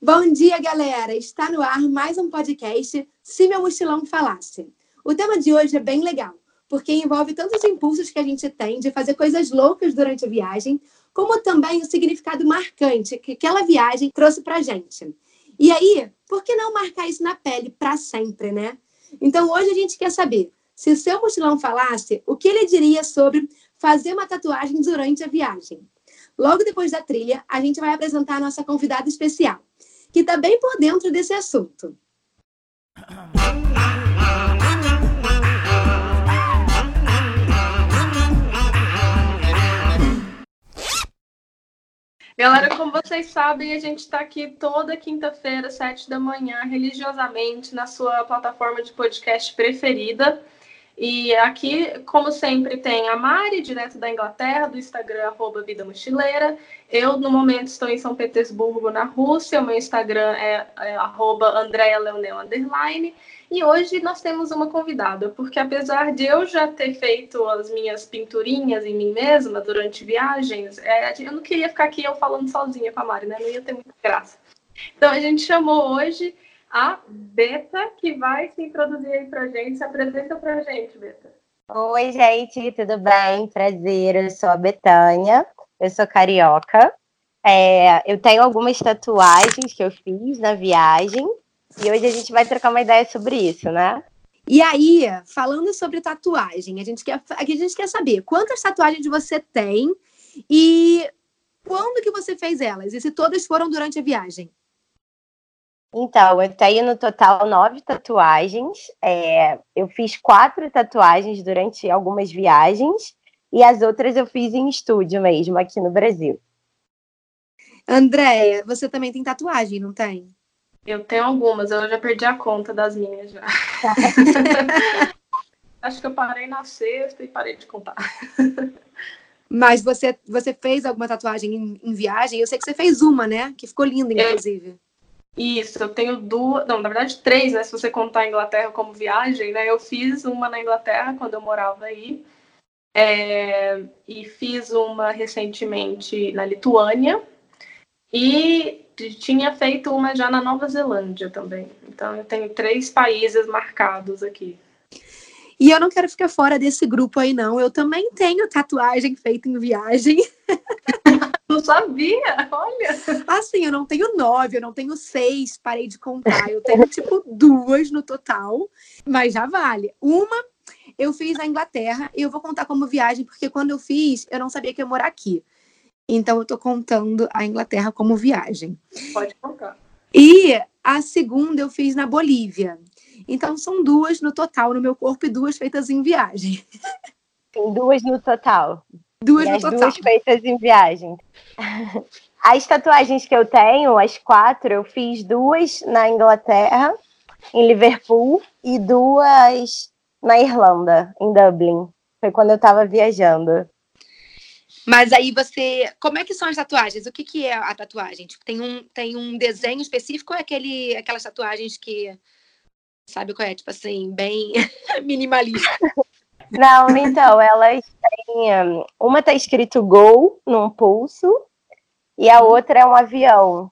Bom dia, galera! Está no ar mais um podcast Se Meu Mochilão Falasse. O tema de hoje é bem legal, porque envolve tantos impulsos que a gente tem de fazer coisas loucas durante a viagem, como também o significado marcante que aquela viagem trouxe pra gente. E aí, por que não marcar isso na pele para sempre, né? Então, hoje a gente quer saber se o seu mochilão falasse, o que ele diria sobre fazer uma tatuagem durante a viagem. Logo depois da trilha, a gente vai apresentar a nossa convidada especial, que está bem por dentro desse assunto. Galera, como vocês sabem, a gente está aqui toda quinta-feira, sete da manhã, religiosamente, na sua plataforma de podcast preferida. E aqui, como sempre, tem a Mari, direto da Inglaterra, do Instagram, arroba Vida Mochileira. Eu, no momento, estou em São Petersburgo, na Rússia. O meu Instagram é, é Andrea Leonel, underline. E hoje nós temos uma convidada, porque apesar de eu já ter feito as minhas pinturinhas em mim mesma durante viagens, é, eu não queria ficar aqui eu falando sozinha com a Mari, né? Não ia ter muita graça. Então, a gente chamou hoje a Beta, que vai se introduzir aí para a gente. Se apresenta para a gente, Beta. Oi, gente, tudo bem? Prazer, eu sou a Betânia, eu sou carioca. É, eu tenho algumas tatuagens que eu fiz na viagem e hoje a gente vai trocar uma ideia sobre isso, né? E aí, falando sobre tatuagem, a gente quer, a gente quer saber quantas tatuagens você tem e quando que você fez elas? E se todas foram durante a viagem? Então, eu tenho no total nove tatuagens. É, eu fiz quatro tatuagens durante algumas viagens e as outras eu fiz em estúdio mesmo, aqui no Brasil. Andréia, você também tem tatuagem, não tem? Eu tenho algumas, eu já perdi a conta das minhas já. Acho que eu parei na sexta e parei de contar. Mas você, você fez alguma tatuagem em, em, viagem? Eu sei que você fez uma, né? Que ficou linda, inclusive. Eu isso, eu tenho duas, não, na verdade três, né? Se você contar a Inglaterra como viagem, né? Eu fiz uma na Inglaterra quando eu morava aí, é, e fiz uma recentemente na Lituânia, e tinha feito uma já na Nova Zelândia também. Então eu tenho três países marcados aqui. E eu não quero ficar fora desse grupo aí, não. Eu também tenho tatuagem feita em viagem. Não sabia, olha. Assim, eu não tenho nove, eu não tenho seis, parei de contar. Eu tenho, tipo, duas no total, mas já vale. Uma eu fiz na Inglaterra e eu vou contar como viagem, porque quando eu fiz, eu não sabia que ia morar aqui. Então, eu tô contando a Inglaterra como viagem. Pode contar. E a segunda eu fiz na Bolívia. Então, são duas no total no meu corpo e duas feitas em viagem. Tem duas no total. Duas e no total. duas feitas em viagem. As tatuagens que eu tenho, as quatro, eu fiz duas na Inglaterra, em Liverpool, e duas na Irlanda, em Dublin. Foi quando eu estava viajando. Mas aí você. Como é que são as tatuagens? O que, que é a tatuagem? Tipo, tem um, tem um desenho específico ou é aquele, aquelas tatuagens que. Sabe qual é? Tipo assim, bem minimalista. Não, então, elas têm. Uma tá escrito Gol num pulso e a outra é um avião.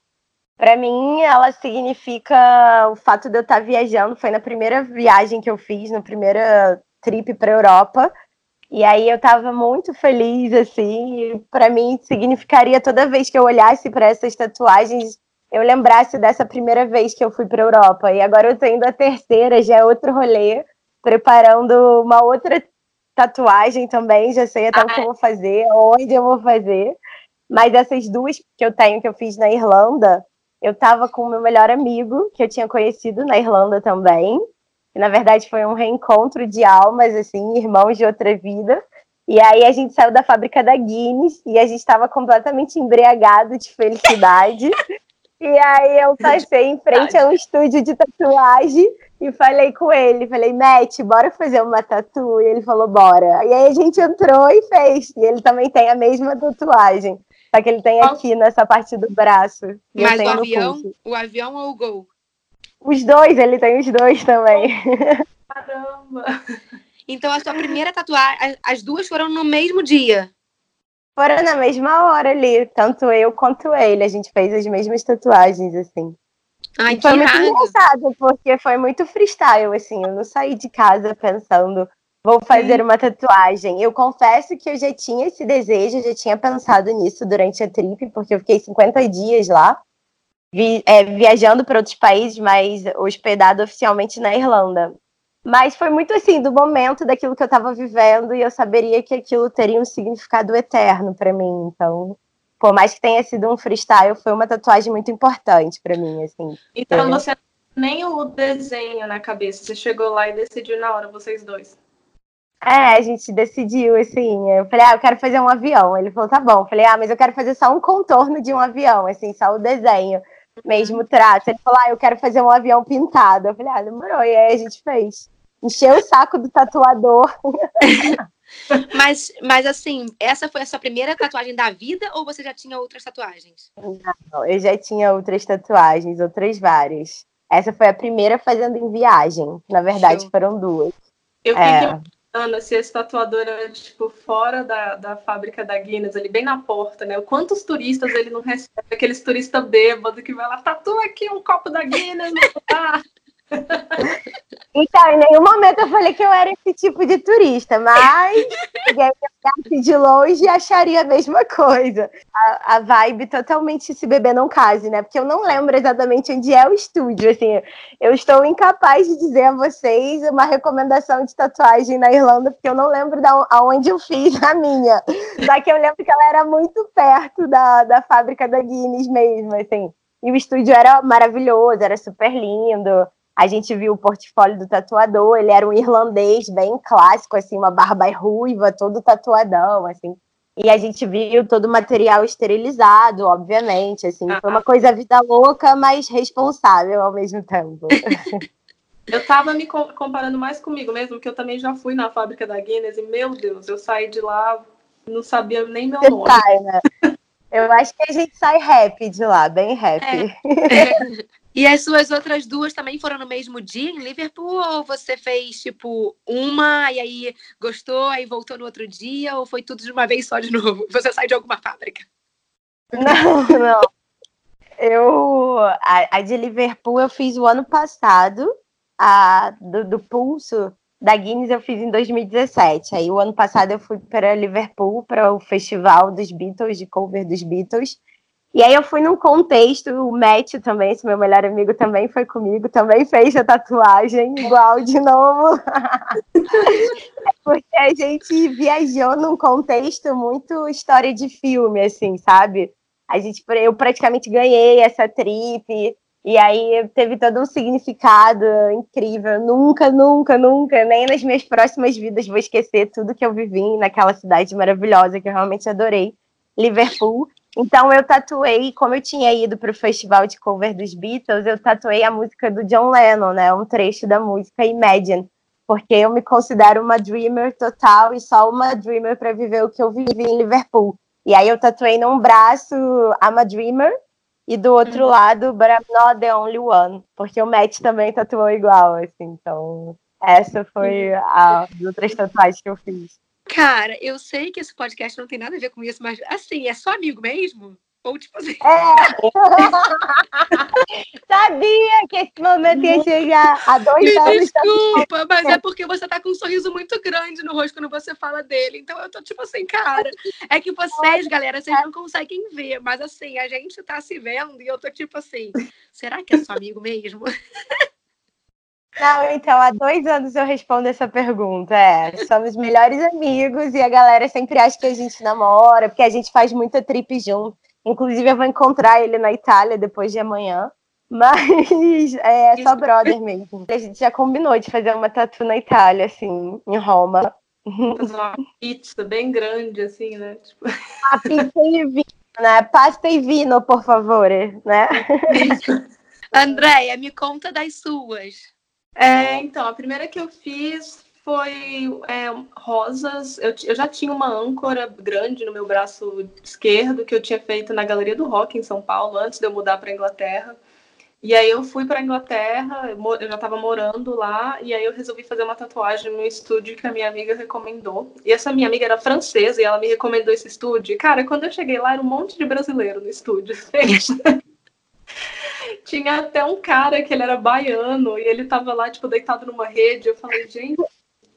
Para mim, ela significa o fato de eu estar tá viajando. Foi na primeira viagem que eu fiz, na primeira trip para Europa. E aí eu estava muito feliz, assim. Para mim, significaria toda vez que eu olhasse para essas tatuagens, eu lembrasse dessa primeira vez que eu fui para Europa. E agora eu tô indo a terceira, já é outro rolê preparando uma outra tatuagem também, já sei até ah, o que eu vou fazer, onde eu vou fazer. Mas essas duas que eu tenho, que eu fiz na Irlanda, eu tava com o meu melhor amigo, que eu tinha conhecido na Irlanda também. E, na verdade, foi um reencontro de almas, assim, irmãos de outra vida. E aí a gente saiu da fábrica da Guinness e a gente estava completamente embriagado de felicidade. e aí eu passei em frente a um estúdio de tatuagem e falei com ele, falei, Matt, bora fazer uma tatu? E ele falou, bora. E aí a gente entrou e fez. E ele também tem a mesma tatuagem. Só que ele tem aqui nessa parte do braço. Mas o avião, o avião ou o gol? Os dois, ele tem os dois também. Caramba! Então a sua primeira tatuagem, as duas foram no mesmo dia? Foram na mesma hora ali, tanto eu quanto ele. A gente fez as mesmas tatuagens, assim. Ai, e foi muito raro. engraçado, porque foi muito freestyle, assim. Eu não saí de casa pensando, vou fazer uma tatuagem. Eu confesso que eu já tinha esse desejo, eu já tinha pensado nisso durante a trip, porque eu fiquei 50 dias lá, vi- é, viajando para outros países, mas hospedado oficialmente na Irlanda. Mas foi muito assim, do momento daquilo que eu estava vivendo, e eu saberia que aquilo teria um significado eterno para mim. Então, por mais que tenha sido um freestyle, foi uma tatuagem muito importante para mim, assim. Então É. você nem o desenho na cabeça, você chegou lá e decidiu na hora, vocês dois. É, a gente decidiu, assim, eu falei, ah, eu quero fazer um avião. Ele falou, tá bom. Eu falei, ah, mas eu quero fazer só um contorno de um avião, assim, só o desenho, mesmo o traço. Ele falou, ah, eu quero fazer um avião pintado. Eu falei, ah, demorou. E aí a gente fez. Encheu o saco do tatuador. Mas, mas assim, essa foi a sua primeira tatuagem da vida ou você já tinha outras tatuagens? Eu já tinha outras tatuagens, outras várias. Essa foi a primeira fazendo em viagem. Na verdade, Show. foram duas. Eu fiquei É. imaginando se esse tatuador era, tipo, fora da, da fábrica da Guinness, ali bem na porta, né? Quantos turistas ele não recebe? Aqueles turistas bêbados que vai lá, tatua aqui um copo da Guinness no. Então, em nenhum momento eu falei que eu era esse tipo de turista, mas se de longe acharia a mesma coisa. A, a vibe totalmente se beber não case, né? Porque eu não lembro exatamente onde é o estúdio. Assim, eu estou incapaz de dizer a vocês uma recomendação de tatuagem na Irlanda, porque eu não lembro da, aonde eu fiz a minha. Só que eu lembro que ela era muito perto da, da fábrica da Guinness mesmo, assim. E o estúdio era maravilhoso, era super lindo. A gente viu o portfólio do tatuador, ele era um irlandês bem clássico, assim, uma barba ruiva, todo tatuadão, assim. E a gente viu todo o material esterilizado, obviamente, assim. Foi uma coisa vida louca, mas responsável ao mesmo tempo. Eu tava me co- comparando mais comigo mesmo, que eu também já fui na fábrica da Guinness e, meu Deus, eu saí de lá, não sabia nem meu Você nome. sai, né? Eu acho que a gente sai happy de lá, bem happy. E as suas outras duas também foram no mesmo dia em Liverpool? Ou você fez, tipo, uma e aí gostou, aí voltou no outro dia? Ou foi tudo de uma vez só de novo? Você sai de alguma fábrica? Não, não. Eu. A, a de Liverpool eu fiz o ano passado. A do, do Pulso da Guinness eu fiz em 2017. Aí o ano passado eu fui para Liverpool para o festival dos Beatles, de cover dos Beatles. E aí eu fui num contexto, o Matt também, esse meu melhor amigo também foi comigo, também fez a tatuagem igual de novo. Porque a gente viajou num contexto muito história de filme, assim, sabe? A gente, eu praticamente ganhei essa trip, e aí teve todo um significado incrível. Nunca, nunca, nunca, nem nas minhas próximas vidas vou esquecer tudo que eu vivi naquela cidade maravilhosa que eu realmente adorei, Liverpool. Então eu tatuei, como eu tinha ido para o festival de cover dos Beatles, eu tatuei a música do John Lennon, né? Um trecho da música Imagine, porque eu me considero uma dreamer total e só uma dreamer para viver o que eu vivi em Liverpool. E aí eu tatuei num braço I'm a dreamer e do outro Uhum. lado But I'm not the only one, porque o Matt também tatuou igual, assim. Então essa foi a as outras tatuagens que eu fiz. Cara, eu sei que esse podcast não tem nada a ver com isso, mas assim, é só amigo mesmo? Ou tipo assim. Sabia que esse momento ia chegar há dois Me anos. desculpa, mas é porque você tá com um sorriso muito grande no rosto quando você fala dele. Então eu tô tipo assim, cara. É que vocês, galera, vocês não conseguem ver, mas assim, a gente tá se vendo e eu tô tipo assim, será que é só amigo mesmo? Não, então, há dois anos eu respondo essa pergunta. É, somos melhores amigos e a galera sempre acha que a gente namora, porque a gente faz muita trip junto. Inclusive, eu vou encontrar ele na Itália depois de amanhã. Mas é só brother mesmo. A gente já combinou de fazer uma tatu na Itália, assim, em Roma. Fazer uma pizza bem grande, assim, né? Tipo, A pizza e vinho, né? Pasta e vino, por favor, né? Andréia, me conta das suas. É, então, a primeira que eu fiz foi é, rosas. Eu, eu já tinha uma âncora grande no meu braço esquerdo que eu tinha feito na Galeria do Rock em São Paulo, antes de eu mudar para Inglaterra. E aí eu fui para Inglaterra, eu já estava morando lá, e aí eu resolvi fazer uma tatuagem no estúdio que a minha amiga recomendou. E essa minha amiga era francesa e ela me recomendou esse estúdio. E, cara, quando eu cheguei lá, era um monte de brasileiro no estúdio. Tinha até um cara que ele era baiano e ele tava lá, tipo, deitado numa rede. Eu falei, gente.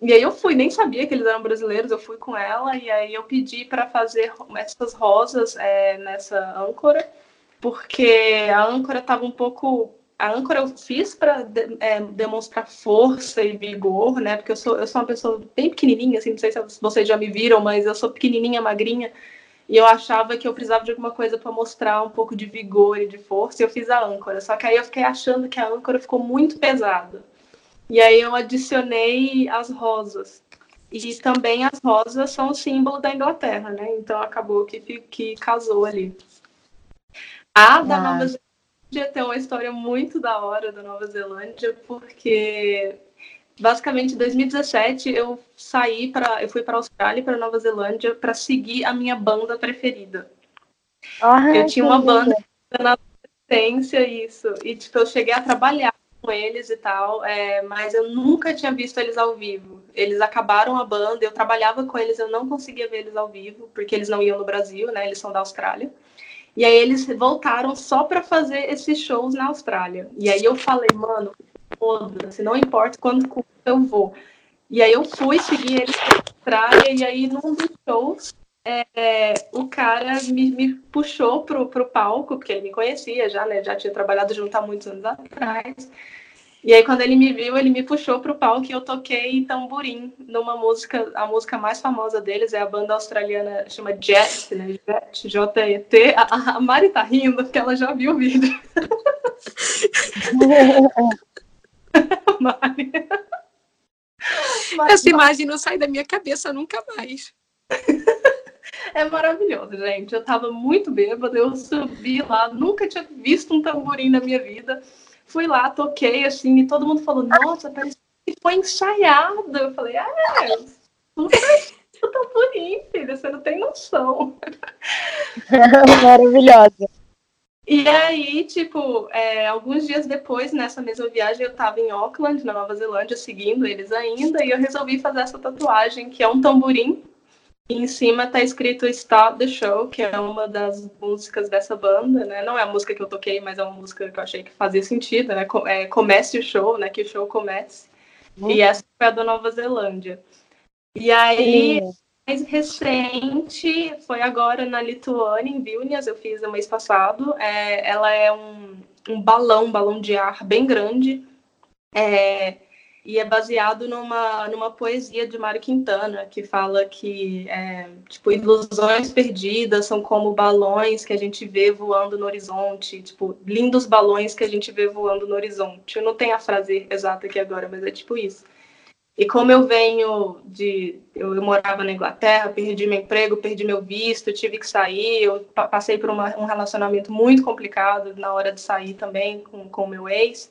E aí eu fui, nem sabia que eles eram brasileiros, eu fui com ela e aí eu pedi para fazer essas rosas é, nessa âncora porque a âncora estava um pouco. A âncora eu fiz para é, demonstrar força e vigor, né? Porque eu sou, eu sou uma pessoa bem pequenininha, assim, não sei se vocês já me viram, mas eu sou pequenininha, magrinha, e eu achava que eu precisava de alguma coisa para mostrar um pouco de vigor e de força, e eu fiz a âncora. Só que aí eu fiquei achando que a âncora ficou muito pesada. E aí eu adicionei as rosas. E também as rosas são o símbolo da Inglaterra, né? Então acabou que, que casou ali. A da ah. Nova Zelândia tem uma história muito da hora da Nova Zelândia, porque basicamente em 2017 eu saí para eu fui para a Austrália e para Nova Zelândia para seguir a minha banda preferida. Ah, eu tinha uma banda na adolescência isso e tipo eu cheguei a trabalhar com eles e tal, é, mas eu nunca tinha visto eles ao vivo. Eles acabaram a banda, eu trabalhava com eles, eu não conseguia ver eles ao vivo porque eles não iam no Brasil, né? Eles são da Austrália. E aí eles voltaram só para fazer esses shows na Austrália. E aí eu falei, mano, foda-se, não importa quando eu vou. E aí eu fui seguir eles para Austrália, e aí num dos shows, é, o cara me, me, puxou pro, pro palco, porque ele me conhecia já, né? Já tinha trabalhado junto há muitos anos atrás. E aí, quando ele me viu, ele me puxou para o palco e eu toquei tamborim numa música, a música mais famosa deles é a banda australiana, chama Jet, né? Jet, J-E-T. A, a Mari tá rindo porque ela já viu o vídeo. Mari. Essa imagem não sai da minha cabeça nunca mais. É maravilhoso, gente. Eu tava muito bêbada, eu subi lá, nunca tinha visto um tamborim na minha vida. Fui lá, toquei, assim, e todo mundo falou, nossa, parece que foi ensaiado. Eu falei, é, super tá bonito, filha, você não tem noção. Maravilhosa. E aí, tipo, é, alguns dias depois, nessa mesma viagem, eu tava em Auckland, na Nova Zelândia, seguindo eles ainda, e eu resolvi fazer essa tatuagem, que é um tamborim e em cima tá escrito Stop the Show, que é uma das músicas dessa banda, né? Não é a música que eu toquei, mas é uma música que eu achei que fazia sentido, né? É, comece o show, né? Que o show comece. Uhum. E essa foi a da Nova Zelândia. E aí. Mais recente, foi agora na Lituânia, em Vilnius, eu fiz no mês passado. É, ela é um, um balão, um balão de ar bem grande. É, e é baseado numa, numa poesia de Mário Quintana, que fala que é, tipo, ilusões perdidas são como balões que a gente vê voando no horizonte, tipo, lindos balões que a gente vê voando no horizonte. Eu não tenho a frase exata aqui agora, mas é tipo isso. E como eu venho de. Eu, morava na Inglaterra, perdi meu emprego, perdi meu visto, tive que sair, eu passei por uma, um relacionamento muito complicado na hora de sair também com o meu ex.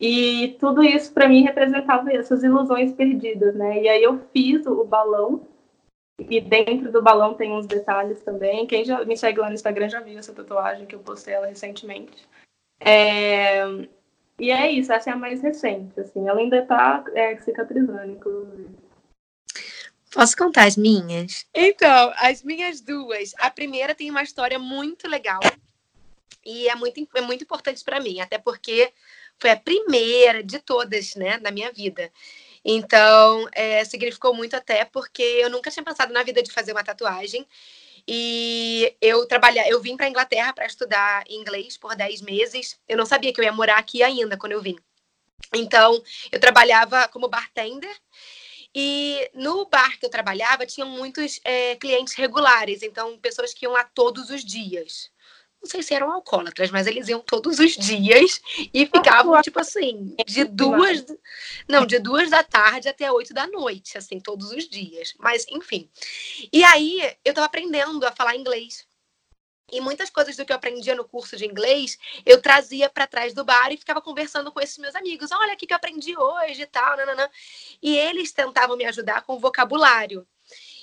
E tudo isso para mim representava essas ilusões perdidas, né? E aí eu fiz o balão e dentro do balão tem uns detalhes também. Quem já me segue lá no Instagram já viu essa tatuagem que eu postei ela recentemente. É... E é isso, essa é a mais recente, assim. Ela ainda tá é, cicatrizando, inclusive. Posso contar as minhas? Então, as minhas duas. A primeira tem uma história muito legal e é muito, é muito importante para mim, até porque foi a primeira de todas, né, na minha vida. Então, é, significou muito até porque eu nunca tinha pensado na vida de fazer uma tatuagem. E eu trabalhar, eu vim para Inglaterra para estudar inglês por 10 meses. Eu não sabia que eu ia morar aqui ainda quando eu vim. Então, eu trabalhava como bartender. E no bar que eu trabalhava, tinham muitos é, clientes regulares, então pessoas que iam lá todos os dias não sei se eram alcoólatras, mas eles iam todos os dias e ficavam, tipo assim, de duas. Não, de duas da tarde até oito da noite, assim, todos os dias. Mas, enfim. E aí eu tava aprendendo a falar inglês. E muitas coisas do que eu aprendia no curso de inglês, eu trazia para trás do bar e ficava conversando com esses meus amigos. Olha o que eu aprendi hoje e tal, nananã. E eles tentavam me ajudar com vocabulário.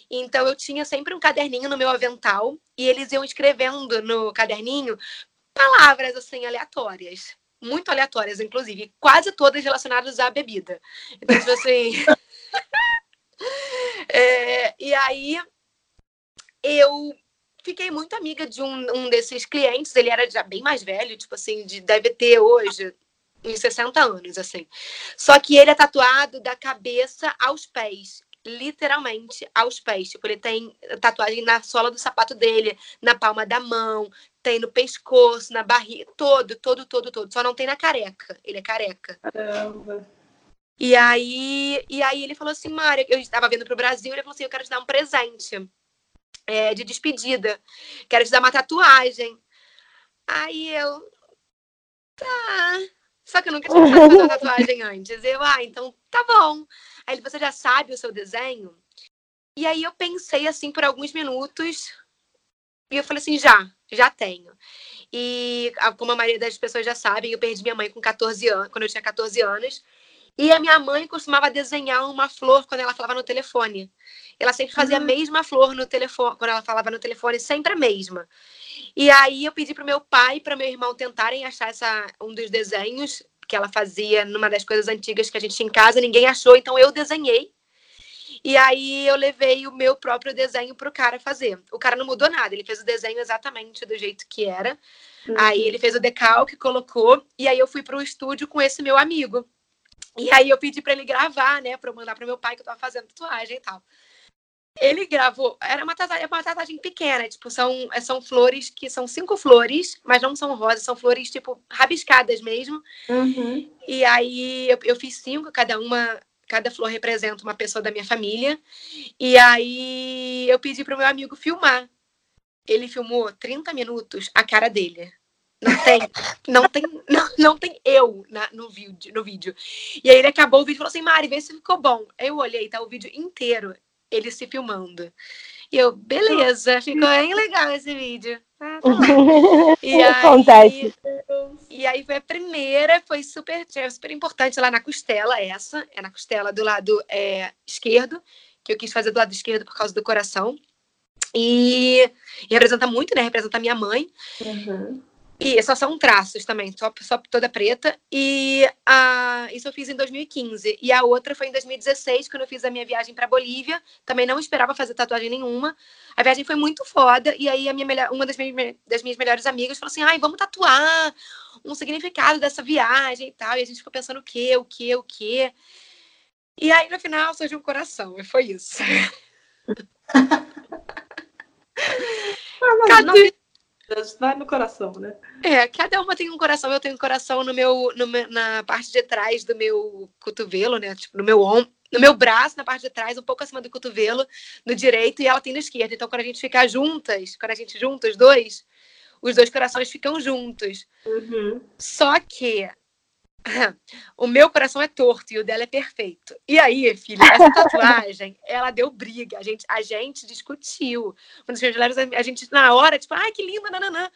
Então eu tinha sempre um caderninho no meu avental e eles iam escrevendo no caderninho palavras assim aleatórias. muito aleatórias, inclusive, quase todas relacionadas à bebida. Então, tipo assim. é, e aí eu fiquei muito amiga de um, um desses clientes, ele era já bem mais velho, tipo assim, de, deve ter hoje uns 60 anos, assim. Só que ele é tatuado da cabeça aos pés literalmente aos pés. Tipo, ele tem tatuagem na sola do sapato dele, na palma da mão, tem no pescoço, na barriga, todo, todo, todo, todo. Só não tem na careca. Ele é careca. Caramba. E aí, e aí ele falou assim, Mária, eu estava vindo pro Brasil, ele falou assim, eu quero te dar um presente é, de despedida. Quero te dar uma tatuagem. Aí eu, tá. Só que eu nunca tinha feito uma tatuagem antes. Eu, ah, então tá bom. Aí ele, você já sabe o seu desenho? E aí eu pensei assim por alguns minutos e eu falei assim, já, já tenho. E como a maioria das pessoas já sabem, eu perdi minha mãe com 14 anos, quando eu tinha 14 anos. E a minha mãe costumava desenhar uma flor quando ela falava no telefone. Ela sempre fazia uhum. a mesma flor no telefone, quando ela falava no telefone, sempre a mesma. E aí eu pedi para meu pai e para meu irmão tentarem achar essa, um dos desenhos que ela fazia numa das coisas antigas que a gente tinha em casa, ninguém achou, então eu desenhei. E aí eu levei o meu próprio desenho para o cara fazer. O cara não mudou nada, ele fez o desenho exatamente do jeito que era. Uhum. Aí ele fez o decalque, colocou, e aí eu fui para o estúdio com esse meu amigo. E aí eu pedi para ele gravar, né, para eu mandar para meu pai que eu estava fazendo tatuagem e tal ele gravou, era uma tatuagem, uma tatuagem pequena, tipo, são, são flores que são cinco flores, mas não são rosas, são flores, tipo, rabiscadas mesmo. Uhum. E aí eu, eu fiz cinco, cada uma, cada flor representa uma pessoa da minha família. E aí eu pedi pro meu amigo filmar. Ele filmou 30 minutos a cara dele. Não tem, não tem, não, não tem eu na, no, vídeo, no vídeo. E aí ele acabou o vídeo e falou assim, Mari, vê se ficou bom. Eu olhei, tá o vídeo inteiro ele se filmando. E eu, beleza, ficou bem legal esse vídeo. Ah, tá e aí, Acontece. E aí foi a primeira, foi super, super importante lá na costela, essa, é na costela do lado é, esquerdo, que eu quis fazer do lado esquerdo por causa do coração. E, e representa muito, né? Representa a minha mãe. Uhum. E só são traços também, só, só toda preta. E a, isso eu fiz em 2015. E a outra foi em 2016, quando eu fiz a minha viagem para Bolívia. Também não esperava fazer tatuagem nenhuma. A viagem foi muito foda. E aí a minha melhor, uma das minhas, das minhas melhores amigas falou assim: ai, vamos tatuar um significado dessa viagem e tal. E a gente ficou pensando o quê, o quê, o quê. E aí no final surgiu um coração. E foi isso. Cada vai no coração, né? É, cada uma tem um coração. Eu tenho um coração no meu, no meu, na parte de trás do meu cotovelo, né? Tipo, no meu ombro, no meu braço, na parte de trás, um pouco acima do cotovelo, no direito, e ela tem no esquerdo. Então, quando a gente ficar juntas, quando a gente junta os dois, os dois corações ficam juntos. Uhum. Só que o meu coração é torto e o dela é perfeito. E aí, filha, essa tatuagem, ela deu briga. A gente, a gente discutiu. Quando a gente, na hora, tipo, ai, que linda, nananã.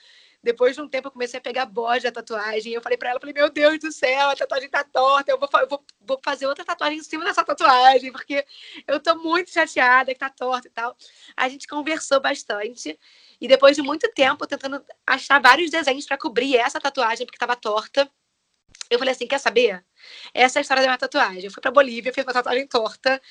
Depois de um tempo, eu comecei a pegar bode da tatuagem. E eu falei pra ela, falei, meu Deus do céu, a tatuagem tá torta. Eu vou, eu vou, vou fazer outra tatuagem em cima dessa tatuagem, porque eu tô muito chateada que tá torta e tal. A gente conversou bastante. E depois de muito tempo, tentando achar vários desenhos para cobrir essa tatuagem, porque tava torta eu falei assim, quer saber? Essa é a história da minha tatuagem. Eu fui pra Bolívia, fiz uma tatuagem torta.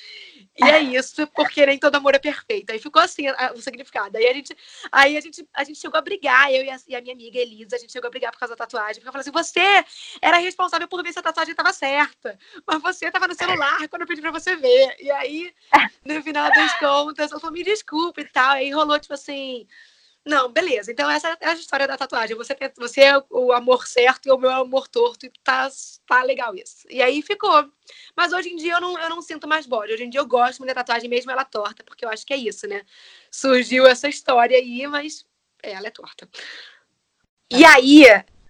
E é isso, porque nem todo amor é perfeito. Aí ficou assim o significado. Aí a gente, aí a gente, a gente chegou a brigar, eu e a, e a, minha amiga Elisa, a gente chegou a brigar por causa da tatuagem. Porque eu falei assim: você era responsável por ver se a tatuagem estava certa. Mas você estava no celular quando eu pedi pra você ver. E aí, no final das contas, eu falei, me desculpa e tal. Aí rolou, tipo assim não, beleza. Então essa é a história da tatuagem. Você, tem, você é o amor certo e o meu amor torto. E tá, tá legal isso. E aí ficou. Mas hoje em dia eu não, eu não sinto mais bode. Hoje em dia eu gosto muito da tatuagem, mesmo ela torta, porque eu acho que é isso, né? Surgiu essa história aí, mas ela é torta. E aí,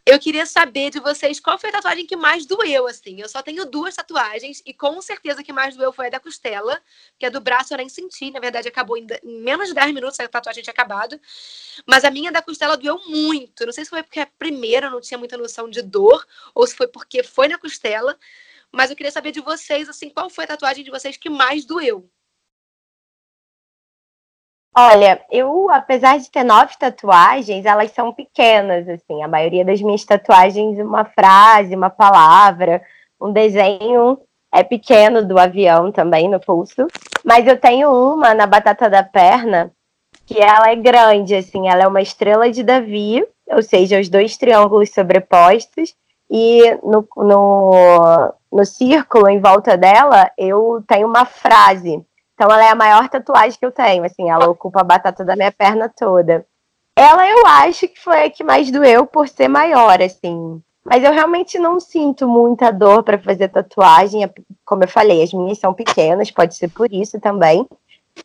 eu queria saber de vocês qual foi a tatuagem que mais doeu, assim. Eu só tenho duas tatuagens e com certeza que mais doeu foi a da costela, que a do braço eu nem senti. Na verdade, acabou em, menos de 10 minutos a tatuagem tinha acabado. Mas a minha da costela doeu muito. Não sei se foi porque a primeira não tinha muita noção de dor ou se foi porque foi na costela. Mas eu queria saber de vocês, assim, qual foi a tatuagem de vocês que mais doeu? Olha, eu, apesar de ter nove tatuagens, elas são pequenas, assim. A maioria das minhas tatuagens, uma frase, uma palavra, um desenho é pequeno do avião também no pulso. Mas eu tenho uma na batata da perna, que ela é grande, assim, ela é uma estrela de Davi, ou seja, os dois triângulos sobrepostos, e no, no, no círculo em volta dela eu tenho uma frase então ela é a maior tatuagem que eu tenho, assim, ela ocupa a batata da minha perna toda. Ela eu acho que foi a que mais doeu por ser maior, assim. Mas eu realmente não sinto muita dor para fazer tatuagem, como eu falei, as minhas são pequenas, pode ser por isso também.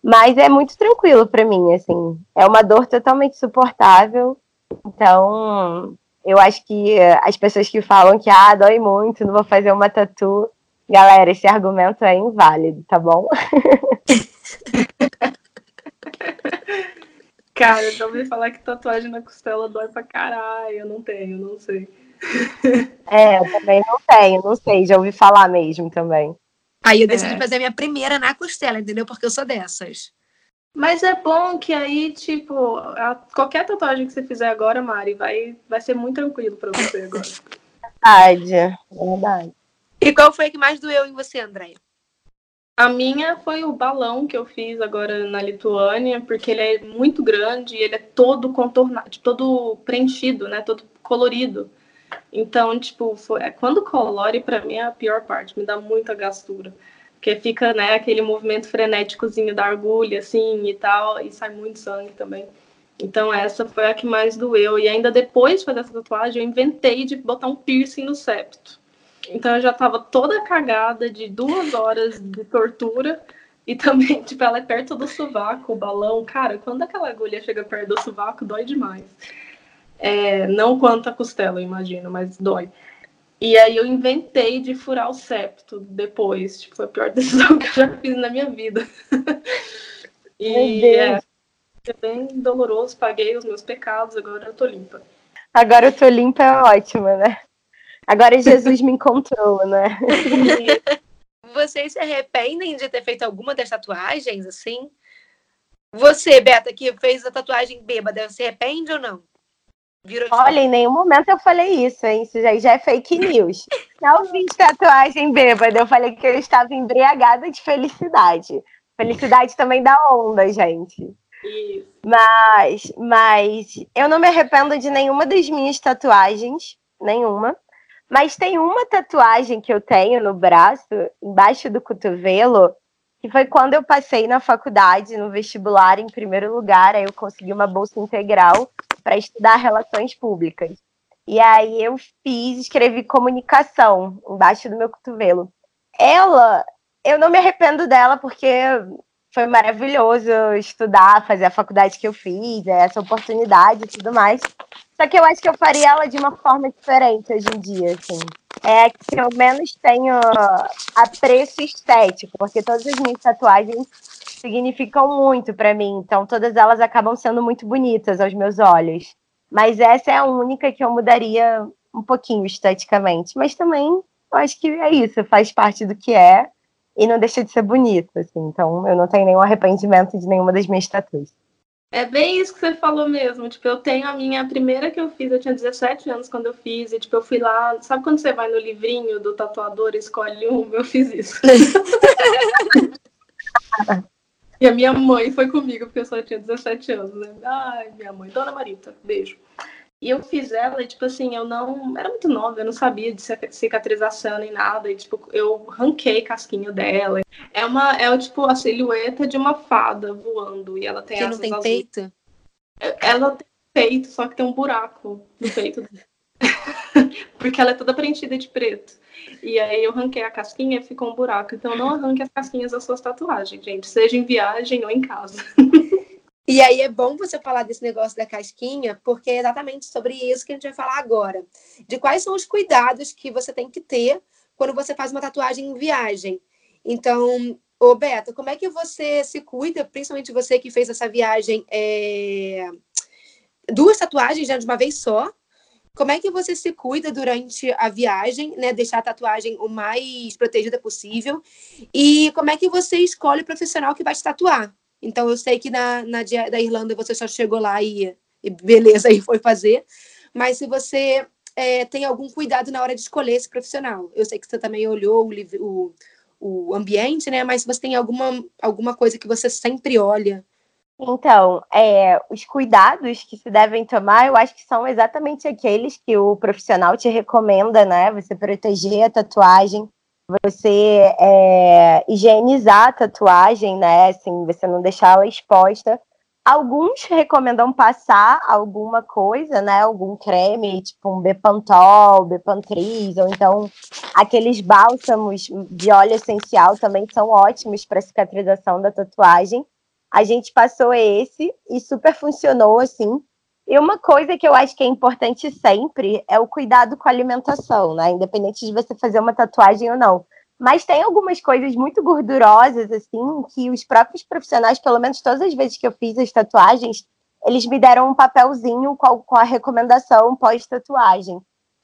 Mas é muito tranquilo para mim, assim. É uma dor totalmente suportável. Então, eu acho que as pessoas que falam que ah, dói muito, não vou fazer uma tatu, Galera, esse argumento é inválido, tá bom? Cara, eu já ouvi falar que tatuagem na costela dói pra caralho. Eu não tenho, não sei. É, eu também não tenho, não sei, já ouvi falar mesmo também. Aí eu decidi é. fazer a minha primeira na costela, entendeu? Porque eu sou dessas. Mas é bom que aí, tipo, a, qualquer tatuagem que você fizer agora, Mari, vai, vai ser muito tranquilo pra você agora. Verdade, verdade. E qual foi a que mais doeu em você, Andréia? A minha foi o balão que eu fiz agora na Lituânia, porque ele é muito grande e ele é todo contornado, todo preenchido, né? Todo colorido. Então, tipo, foi, é, quando colore, para mim é a pior parte, me dá muita gastura. Porque fica, né, aquele movimento frenéticozinho da agulha, assim, e tal, e sai muito sangue também. Então, essa foi a que mais doeu. E ainda depois de fazer essa tatuagem, eu inventei de botar um piercing no septo. Então eu já tava toda cagada de duas horas de tortura. E também, tipo, ela é perto do sovaco, o balão. Cara, quando aquela agulha chega perto do sovaco, dói demais. É, não quanto a costela, eu imagino, mas dói. E aí eu inventei de furar o septo depois. Tipo, foi a pior decisão que eu já fiz na minha vida. e é, é bem doloroso, paguei os meus pecados, agora eu tô limpa. Agora eu tô limpa é ótima, né? Agora Jesus me encontrou, né? Vocês se arrependem de ter feito alguma das tatuagens, assim? Você, Beta, que fez a tatuagem bêbada, se arrepende ou não? Virou Olha, em nenhum momento eu falei isso, hein? Isso já, já é fake news. Não fiz tatuagem bêbada, eu falei que eu estava embriagada de felicidade. Felicidade também dá onda, gente. Isso. Mas, mas eu não me arrependo de nenhuma das minhas tatuagens, nenhuma. Mas tem uma tatuagem que eu tenho no braço, embaixo do cotovelo, que foi quando eu passei na faculdade, no vestibular, em primeiro lugar, aí eu consegui uma bolsa integral para estudar relações públicas. E aí eu fiz, escrevi comunicação embaixo do meu cotovelo. Ela, eu não me arrependo dela porque foi maravilhoso estudar, fazer a faculdade que eu fiz, essa oportunidade e tudo mais. Só que eu acho que eu faria ela de uma forma diferente hoje em dia, assim. É que eu menos tenho apreço estético, porque todas as minhas tatuagens significam muito para mim, então todas elas acabam sendo muito bonitas aos meus olhos. Mas essa é a única que eu mudaria um pouquinho esteticamente. Mas também eu acho que é isso, faz parte do que é e não deixa de ser bonito, assim. Então eu não tenho nenhum arrependimento de nenhuma das minhas tatuagens. É bem isso que você falou mesmo. Tipo, eu tenho a minha primeira que eu fiz, eu tinha 17 anos quando eu fiz, e tipo, eu fui lá. Sabe quando você vai no livrinho do tatuador e escolhe um? Eu fiz isso. e a minha mãe foi comigo, porque eu só tinha 17 anos, né? Ai, minha mãe, Dona Marita, beijo. E eu fiz ela, e, tipo assim, eu não. Era muito nova, eu não sabia de cicatrização nem nada. E, tipo, eu ranquei casquinho dela. É uma. É, tipo, a silhueta de uma fada voando. E ela tem Que não tem peito? Ela tem peito, só que tem um buraco no peito Porque ela é toda preenchida de preto. E aí eu ranquei a casquinha e ficou um buraco. Então não arranque as casquinhas das suas tatuagens, gente. Seja em viagem ou em casa. E aí é bom você falar desse negócio da casquinha, porque é exatamente sobre isso que a gente vai falar agora. De quais são os cuidados que você tem que ter quando você faz uma tatuagem em viagem. Então, ô Beto, como é que você se cuida, principalmente você que fez essa viagem, é... duas tatuagens já de uma vez só? Como é que você se cuida durante a viagem, né? Deixar a tatuagem o mais protegida possível. E como é que você escolhe o profissional que vai te tatuar? Então eu sei que na, na da Irlanda você só chegou lá e, e beleza, e foi fazer. Mas se você é, tem algum cuidado na hora de escolher esse profissional. Eu sei que você também olhou o, o, o ambiente, né? Mas se você tem alguma, alguma coisa que você sempre olha então, é, os cuidados que se devem tomar, eu acho que são exatamente aqueles que o profissional te recomenda, né? Você proteger a tatuagem, você é, higienizar a tatuagem, né? Assim, você não deixá-la exposta. Alguns recomendam passar alguma coisa, né? Algum creme, tipo um Bepantol, Bepantris, ou então aqueles bálsamos de óleo essencial também são ótimos para cicatrização da tatuagem. A gente passou esse e super funcionou assim. E uma coisa que eu acho que é importante sempre é o cuidado com a alimentação, né? Independente de você fazer uma tatuagem ou não. Mas tem algumas coisas muito gordurosas, assim, que os próprios profissionais, pelo menos todas as vezes que eu fiz as tatuagens, eles me deram um papelzinho com a, recomendação pós-tatuagem.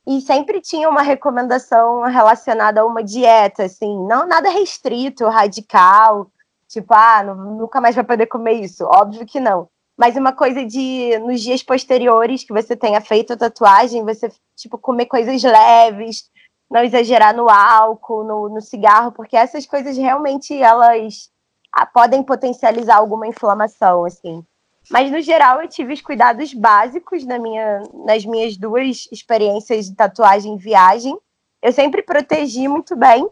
E sempre tinha uma recomendação relacionada a uma dieta, assim, não nada restrito, radical, Tipo, ah, nunca mais vai poder comer isso. Óbvio que não. Mas uma coisa de, nos dias posteriores que você tenha feito a tatuagem, você, tipo, comer coisas leves, não exagerar no álcool, no, no cigarro, porque essas coisas realmente, elas ah, podem potencializar alguma inflamação, assim. Mas, no geral, eu tive os cuidados básicos na minha, nas minhas duas experiências de tatuagem e viagem. Eu sempre protegi muito bem.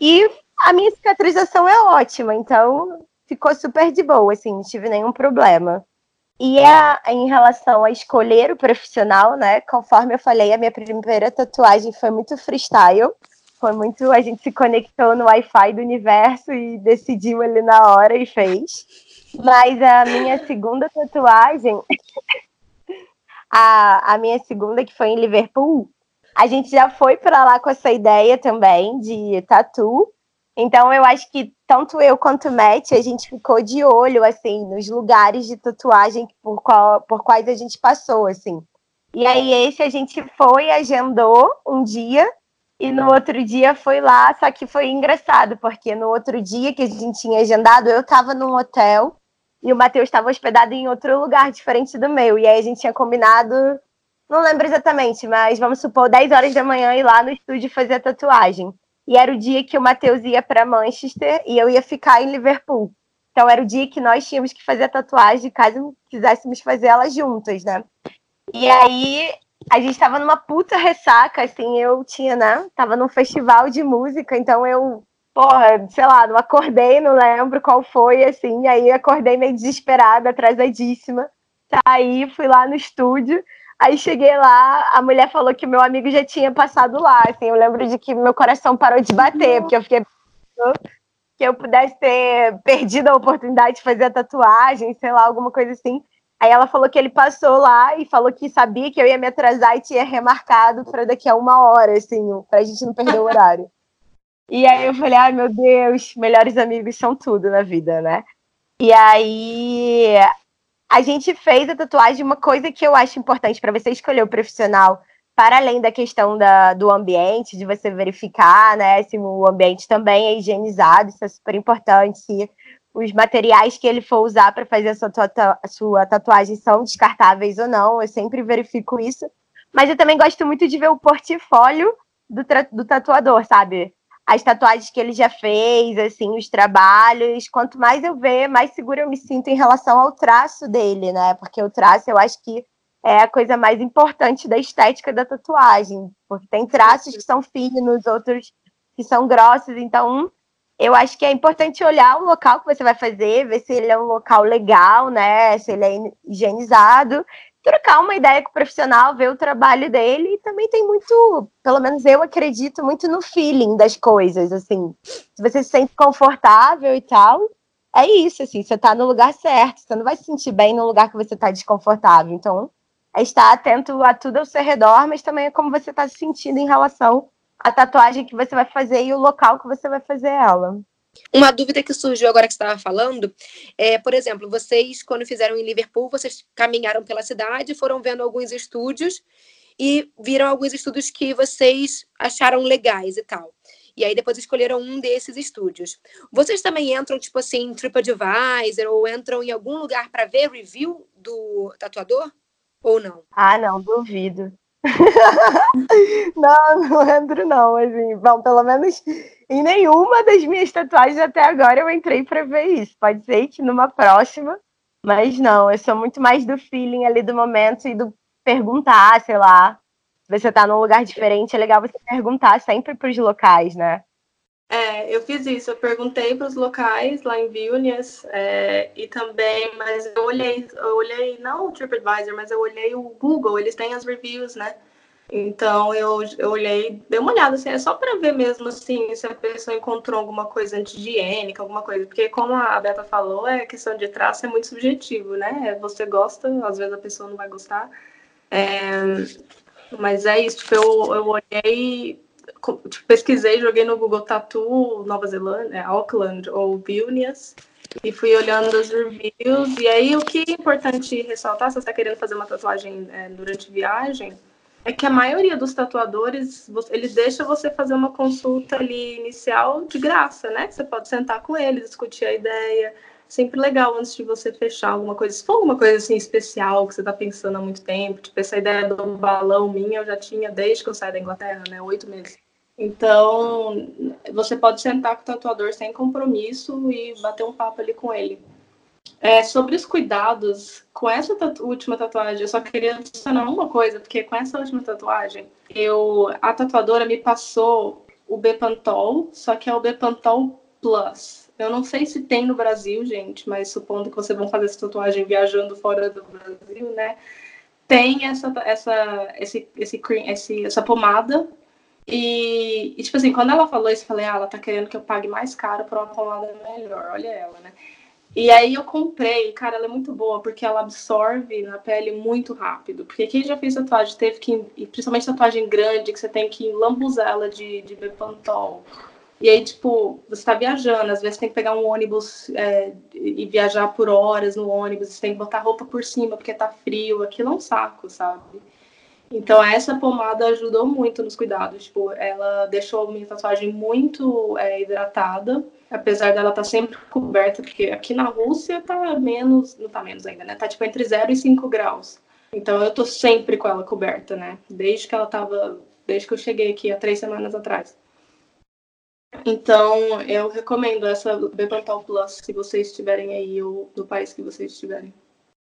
E a minha cicatrização é ótima, então ficou super de boa, assim, não tive nenhum problema. E a, em relação a escolher o profissional, né? Conforme eu falei, a minha primeira tatuagem foi muito freestyle. Foi muito. A gente se conectou no Wi-Fi do universo e decidiu ali na hora e fez. Mas a minha segunda tatuagem, a, a minha segunda, que foi em Liverpool, a gente já foi para lá com essa ideia também de tatu. Então eu acho que tanto eu quanto o Matt, a gente ficou de olho, assim, nos lugares de tatuagem por, qual, por quais a gente passou, assim. E aí esse a gente foi, agendou um dia, e no outro dia foi lá, só que foi engraçado, porque no outro dia que a gente tinha agendado, eu estava num hotel e o Matheus estava hospedado em outro lugar diferente do meu. E aí a gente tinha combinado, não lembro exatamente, mas vamos supor, 10 horas da manhã ir lá no estúdio fazer a tatuagem. E era o dia que o Matheus ia para Manchester e eu ia ficar em Liverpool. Então era o dia que nós tínhamos que fazer a tatuagem, caso quiséssemos fazer ela juntas, né? E aí a gente tava numa puta ressaca, assim, eu tinha, né? Tava num festival de música, então eu, porra, sei lá, não acordei, não lembro qual foi, assim, aí acordei meio desesperada, atrasadíssima. Saí, fui lá no estúdio, Aí cheguei lá, a mulher falou que meu amigo já tinha passado lá. Assim, eu lembro de que meu coração parou de bater, porque eu fiquei que eu pudesse ter perdido a oportunidade de fazer a tatuagem, sei lá, alguma coisa assim. Aí ela falou que ele passou lá e falou que sabia que eu ia me atrasar e tinha remarcado para daqui a uma hora, assim, para a gente não perder o horário. E aí eu falei, ai meu Deus, melhores amigos são tudo na vida, né? E aí a gente fez a tatuagem, uma coisa que eu acho importante para você escolher o profissional, para além da questão da, do ambiente, de você verificar né, se o ambiente também é higienizado, isso é super importante, se os materiais que ele for usar para fazer a sua, a sua tatuagem são descartáveis ou não, eu sempre verifico isso. Mas eu também gosto muito de ver o portfólio do, do tatuador, sabe? As tatuagens que ele já fez, assim, os trabalhos. Quanto mais eu ver, mais segura eu me sinto em relação ao traço dele, né? Porque o traço eu acho que é a coisa mais importante da estética da tatuagem, porque tem traços que são finos, outros que são grossos, então eu acho que é importante olhar o local que você vai fazer, ver se ele é um local legal, né? Se ele é higienizado trocar uma ideia com o profissional, ver o trabalho dele e também tem muito, pelo menos eu acredito muito no feeling das coisas, assim. Se você se sente confortável e tal, é isso, assim, você tá no lugar certo, você não vai se sentir bem no lugar que você tá desconfortável. Então, é estar atento a tudo ao seu redor, mas também é como você tá se sentindo em relação à tatuagem que você vai fazer e o local que você vai fazer ela. Uma dúvida que surgiu agora que você estava falando é, por exemplo, vocês, quando fizeram em Liverpool, vocês caminharam pela cidade, foram vendo alguns estúdios e viram alguns estúdios que vocês acharam legais e tal. E aí depois escolheram um desses estúdios. Vocês também entram, tipo assim, em TripAdvisor ou entram em algum lugar para ver review do tatuador? Ou não? Ah, não, duvido. não, não entro não, assim, bom, pelo menos em nenhuma das minhas tatuagens até agora eu entrei para ver isso. Pode ser que numa próxima, mas não, eu sou muito mais do feeling ali do momento e do perguntar, sei lá. Se você tá num lugar diferente, é legal você perguntar sempre para os locais, né? É, eu fiz isso, eu perguntei para os locais lá em Vilnius é, e também, mas eu olhei, eu olhei não o TripAdvisor, mas eu olhei o Google, eles têm as reviews, né? Então eu, eu olhei, dei uma olhada assim, é só para ver mesmo assim se a pessoa encontrou alguma coisa anti-higiênica, alguma coisa, porque como a Beta falou, é questão de traço é muito subjetivo, né? Você gosta, às vezes a pessoa não vai gostar. É, mas é isso, tipo, eu, eu olhei tipo, pesquisei, joguei no Google Tatu Nova Zelândia, é, Auckland ou Vilnius e fui olhando as reviews. E aí, o que é importante ressaltar, se você está querendo fazer uma tatuagem é, durante viagem, é que a maioria dos tatuadores, eles deixam você fazer uma consulta ali inicial de graça, né? Você pode sentar com eles, discutir a ideia. Sempre legal antes de você fechar alguma coisa. Se for alguma coisa assim especial que você está pensando há muito tempo, tipo essa ideia do balão minha, eu já tinha desde que eu saí da Inglaterra, né? Oito meses. Então, você pode sentar com o tatuador sem compromisso e bater um papo ali com ele. É, sobre os cuidados, com essa tatu última tatuagem, eu só queria adicionar uma coisa, porque com essa última tatuagem, eu, a tatuadora me passou o Bepantol, só que é o Bepantol Plus. Eu não sei se tem no Brasil, gente, mas supondo que vocês vão fazer essa tatuagem viajando fora do Brasil, né? Tem essa, essa, esse, esse, esse, essa pomada e, e, tipo assim, quando ela falou isso, eu falei, ah, ela tá querendo que eu pague mais caro por uma pomada melhor, olha ela, né? E aí eu comprei, cara, ela é muito boa, porque ela absorve na pele muito rápido. Porque quem já fez tatuagem teve que, principalmente tatuagem grande, que você tem que lambuzar ela de, de Bepantol. E aí, tipo, você tá viajando, às vezes tem que pegar um ônibus é, e viajar por horas no ônibus, você tem que botar roupa por cima porque tá frio, aquilo é um saco, sabe? Então, essa pomada ajudou muito nos cuidados. Tipo, ela deixou minha tatuagem muito é, hidratada, apesar dela estar tá sempre coberta, porque aqui na Rússia tá menos, não tá menos ainda, né? Tá tipo entre 0 e 5 graus. Então, eu tô sempre com ela coberta, né? Desde que ela tava, desde que eu cheguei aqui há três semanas atrás. Então, eu recomendo essa Bepantol Plus se vocês estiverem aí ou no país que vocês estiverem.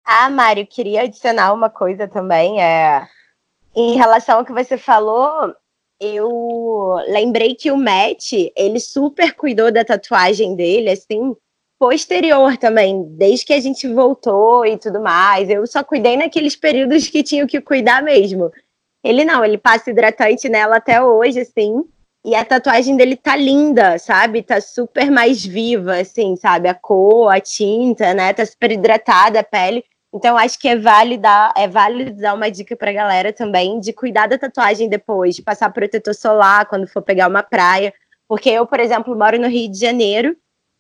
Ah, Mário, queria adicionar uma coisa também. É, em relação ao que você falou, eu lembrei que o Matt, ele super cuidou da tatuagem dele, assim, posterior também, desde que a gente voltou e tudo mais. Eu só cuidei naqueles períodos que tinha que cuidar mesmo. Ele não, ele passa hidratante nela até hoje, assim. E a tatuagem dele tá linda, sabe? Tá super mais viva, assim, sabe? A cor, a tinta, né? Tá super hidratada a pele. Então, acho que é válido, dar, é válido dar uma dica pra galera também de cuidar da tatuagem depois, de passar protetor solar quando for pegar uma praia. Porque eu, por exemplo, moro no Rio de Janeiro,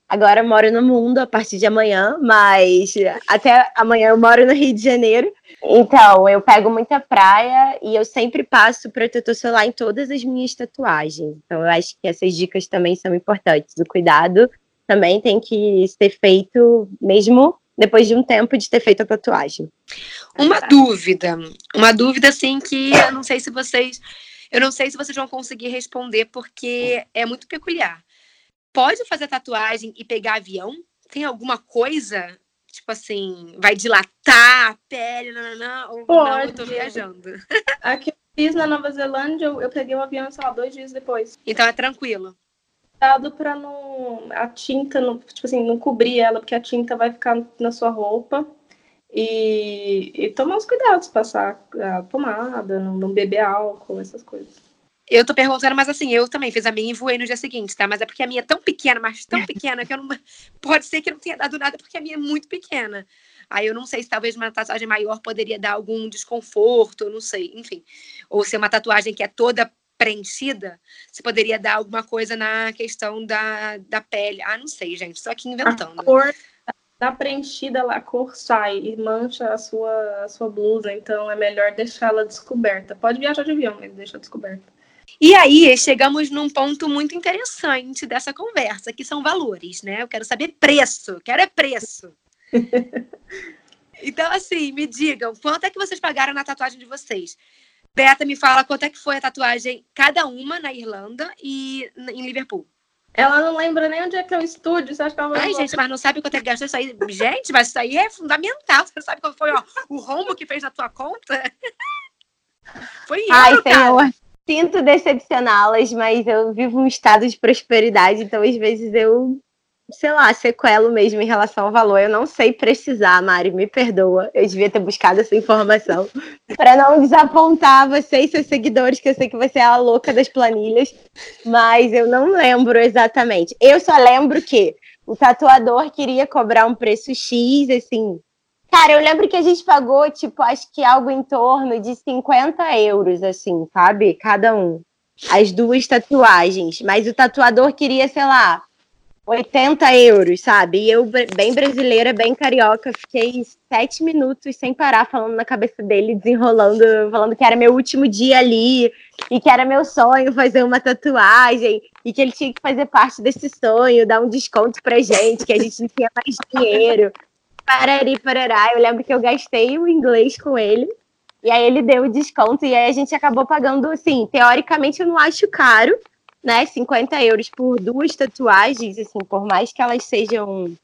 agora moro no mundo a partir de amanhã, mas até amanhã eu moro no Rio de Janeiro. Então, eu pego muita praia e eu sempre passo protetor solar em todas as minhas tatuagens. Então, eu acho que essas dicas também são importantes. O cuidado também tem que ser feito mesmo depois de um tempo de ter feito a tatuagem. Uma dúvida, uma dúvida assim que eu não sei se vocês, eu não sei se vocês vão conseguir responder porque é muito peculiar. Pode fazer tatuagem e pegar avião? Tem alguma coisa tipo assim, vai dilatar a pele, não, não, não, ou Pode. não, eu tô viajando. Aqui eu fiz na Nova Zelândia, eu, eu peguei um avião, sei lá, dois dias depois. Então é tranquilo cuidado para não a tinta não, tipo assim, não cobrir ela, porque a tinta vai ficar na sua roupa. E, e tomar os cuidados, passar a pomada, não, não beber álcool, essas coisas. Eu tô perguntando, mas assim, eu também fiz a minha e voei no dia seguinte, tá? Mas é porque a minha é tão pequena, mas tão pequena, que eu não. Pode ser que não tenha dado nada, porque a minha é muito pequena. Aí eu não sei se talvez uma tatuagem maior poderia dar algum desconforto, não sei, enfim. Ou se é uma tatuagem que é toda preenchida, se poderia dar alguma coisa na questão da, da pele. Ah, não sei, gente, só aqui inventando. A cor da preenchida, a cor sai e mancha a sua, a sua blusa, então é melhor deixá-la descoberta. Pode viajar de avião, mas deixa descoberta. E aí, chegamos num ponto muito interessante dessa conversa, que são valores, né? Eu quero saber preço, quero é preço. então, assim, me digam, quanto é que vocês pagaram na tatuagem de vocês? Beta, me fala quanto é que foi a tatuagem, cada uma na Irlanda e em Liverpool. Ela não lembra nem onde é que é o estúdio. Você acha que ela Ai, gente, mas não sabe quanto é que gastou isso aí? Gente, mas isso aí é fundamental. Você sabe qual foi ó, o rombo que fez na tua conta? Foi isso, Ai, Senhor, sinto decepcioná-las, mas eu vivo um estado de prosperidade, então às vezes eu sei lá, sequelo mesmo em relação ao valor. Eu não sei precisar, Mari, me perdoa. Eu devia ter buscado essa informação para não desapontar você e seus seguidores, que eu sei que você é a louca das planilhas, mas eu não lembro exatamente. Eu só lembro que o tatuador queria cobrar um preço X, assim. Cara, eu lembro que a gente pagou, tipo, acho que algo em torno de 50 euros, assim, sabe? Cada um. As duas tatuagens. Mas o tatuador queria, sei lá, 80 euros, sabe? E eu, bem brasileira, bem carioca, fiquei sete minutos sem parar falando na cabeça dele, desenrolando, falando que era meu último dia ali e que era meu sonho fazer uma tatuagem e que ele tinha que fazer parte desse sonho, dar um desconto pra gente, que a gente não tinha mais dinheiro. Parari, parará. Eu lembro que eu gastei o inglês com ele. E aí ele deu o desconto e aí a gente acabou pagando, assim, teoricamente eu não acho caro, né, 50 euros por duas tatuagens, assim, por mais que elas sejam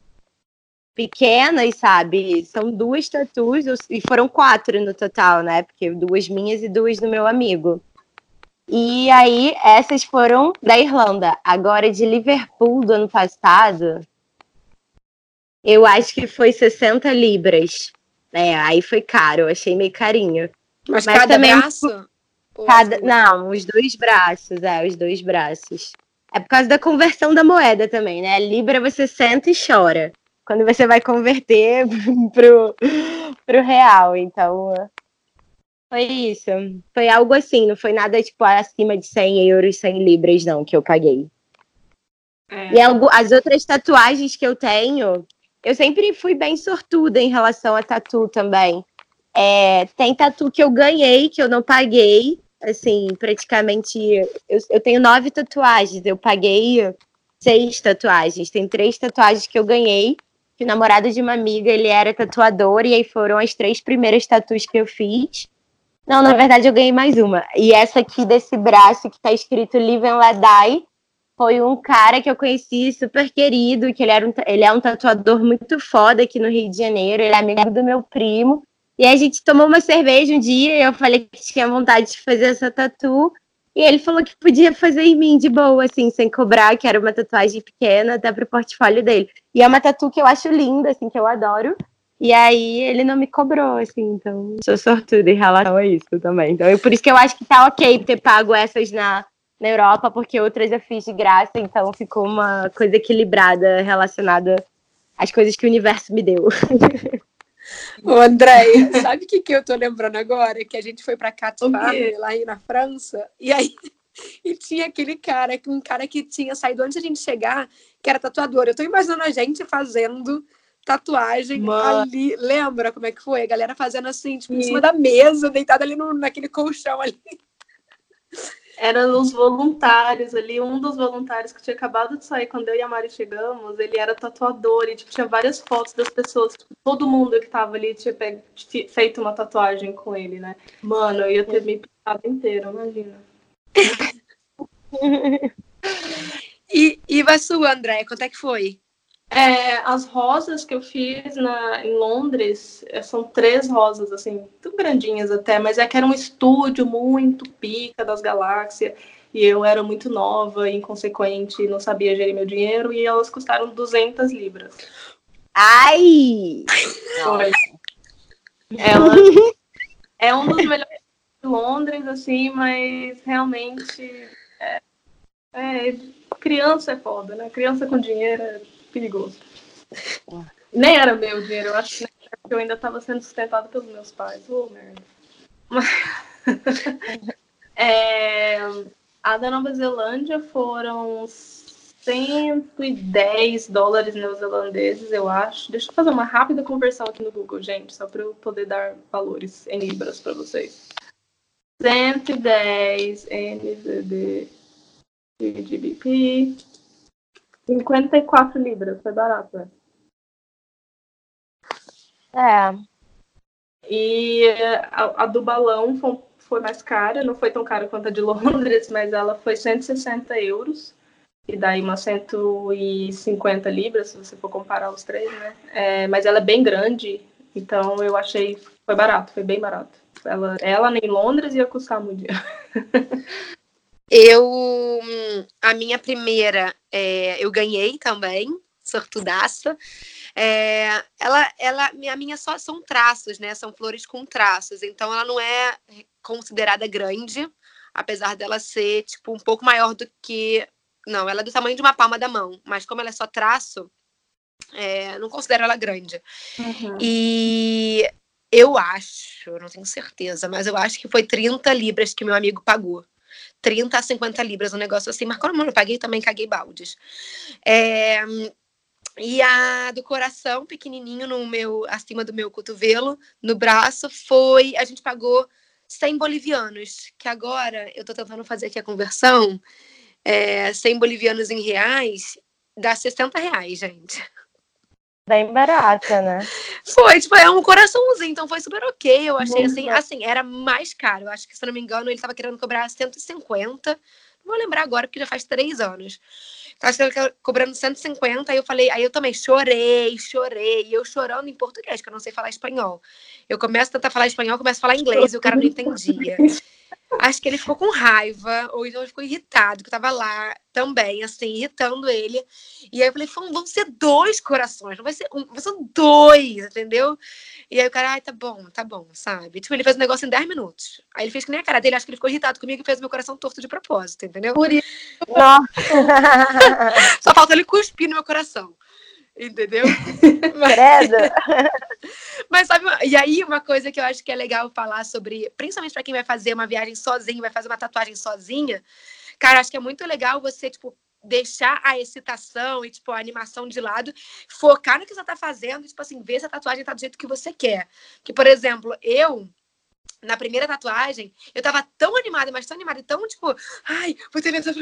pequenas, sabe? São duas tatuas, e foram quatro no total, né? Porque duas minhas e duas do meu amigo. E aí, essas foram da Irlanda. Agora, de Liverpool do ano passado, eu acho que foi 60 libras. É, aí foi caro, achei meio carinho. Mas, Mas cada também, braço? Cada, não, os dois braços, é, os dois braços. É por causa da conversão da moeda também, né? Libra você senta e chora. Quando você vai converter pro, pro real. Então, foi isso. Foi algo assim, não foi nada tipo acima de 100 euros, 100 libras, não, que eu paguei. É. E as outras tatuagens que eu tenho, eu sempre fui bem sortuda em relação a tatu também. É, tem tatu que eu ganhei, que eu não paguei, assim, praticamente. Eu, eu tenho nove tatuagens, eu paguei seis tatuagens. Tem três tatuagens que eu ganhei. Que o namorado de uma amiga, ele era tatuador, e aí foram as três primeiras tatuas que eu fiz. Não, na verdade eu ganhei mais uma. E essa aqui desse braço que tá escrito Live and Let foi um cara que eu conheci super querido, que ele, era um, ele é um tatuador muito foda aqui no Rio de Janeiro, ele é amigo do meu primo. E a gente tomou uma cerveja um dia eu falei que tinha vontade de fazer essa tatu. E ele falou que podia fazer em mim de boa, assim, sem cobrar, que era uma tatuagem pequena, até pro portfólio dele. E é uma tatu que eu acho linda, assim, que eu adoro. E aí ele não me cobrou, assim, então sou sortuda em relação a isso também. Então, é por isso que eu acho que tá ok ter pago essas na, na Europa, porque outras eu fiz de graça, então ficou uma coisa equilibrada relacionada às coisas que o universo me deu. Ô, André, sabe o que, que eu tô lembrando agora? Que a gente foi pra Catifar, lá na França, e aí e tinha aquele cara, um cara que tinha saído antes de a gente chegar, que era tatuador. Eu tô imaginando a gente fazendo tatuagem Mano. ali. Lembra como é que foi? A galera fazendo assim, tipo, em cima da mesa, deitada ali no, naquele colchão ali eram os voluntários ali. Um dos voluntários que tinha acabado de sair quando eu e a Mari chegamos, ele era tatuador e tipo, tinha várias fotos das pessoas. Tipo, todo mundo que tava ali tinha feito uma tatuagem com ele, né? Mano, eu ia ter me pintado inteiro, imagina. e, e a sua, André? Quanto é que foi? É, as rosas que eu fiz na, em Londres é, são três rosas, assim, muito grandinhas até, mas é que era um estúdio muito pica das galáxias, e eu era muito nova, inconsequente, não sabia gerir meu dinheiro, e elas custaram 200 libras. Ai! Foi. Ela é um dos melhores de Londres, assim, mas realmente é, é, criança é foda, né? Criança com dinheiro é perigoso. Nem era meu dinheiro, eu acho que eu ainda estava sendo sustentado pelos meus pais. Ô, oh, merda. é, a da Nova Zelândia foram 110 dólares neozelandeses, eu acho. Deixa eu fazer uma rápida conversão aqui no Google, gente, só para eu poder dar valores em libras para vocês. 110 NZD GBP. 54 libras, foi barato, né? É. E a, a do balão foi, foi, mais cara, não foi tão cara quanto a de Londres, mas ela foi 160 euros. E daí umas 150 libras, se você for comparar os três, né? É, mas ela é bem grande, então eu achei foi barato, foi bem barato. Ela, ela em Londres ia custar muito Eu, a minha primeira, é, eu ganhei também, sortudaça. É, ela, ela, a minha só são traços, né? São flores com traços. Então ela não é considerada grande, apesar dela ser tipo um pouco maior do que, não, ela é do tamanho de uma palma da mão. Mas como ela é só traço, é, não considero ela grande. Uhum. E eu acho, não tenho certeza, mas eu acho que foi 30 libras que meu amigo pagou. 30 a 50 libras, um negócio assim. Mas quando eu paguei, também caguei baldes. É, e a do coração, pequenininho, no meu, acima do meu cotovelo, no braço, foi. A gente pagou 100 bolivianos, que agora eu tô tentando fazer aqui a conversão. É, 100 bolivianos em reais dá 60 reais, gente. Bem barata, né? Foi, tipo, é um coraçãozinho, então foi super ok. Eu achei assim, assim, era mais caro. Eu acho que, se não me engano, ele tava querendo cobrar 150. Não vou lembrar agora, porque já faz três anos. Ele cobrando 150, aí eu falei, aí eu também chorei, chorei, e eu chorando em português, que eu não sei falar espanhol. Eu começo a tentar falar espanhol, começo a falar inglês, e o cara não entendia. Acho que ele ficou com raiva, ou então ele ficou irritado, que eu tava lá também, assim, irritando ele. E aí eu falei, vão ser dois corações, não vai ser um, vão dois, entendeu? E aí o cara, ai, tá bom, tá bom, sabe? Tipo, ele fez um negócio em 10 minutos. Aí ele fez que nem a cara dele, acho que ele ficou irritado comigo e fez meu coração torto de propósito, entendeu? Por isso. Só falta ele cuspir no meu coração entendeu? Credo! Mas sabe, e aí uma coisa que eu acho que é legal falar sobre, principalmente para quem vai fazer uma viagem sozinho, vai fazer uma tatuagem sozinha, cara, acho que é muito legal você, tipo, deixar a excitação e, tipo, a animação de lado, focar no que você tá fazendo, tipo assim, ver se a tatuagem tá do jeito que você quer. Que, por exemplo, eu na primeira tatuagem, eu tava tão animada, mas tão animada, tão tipo, ai, vou ter essa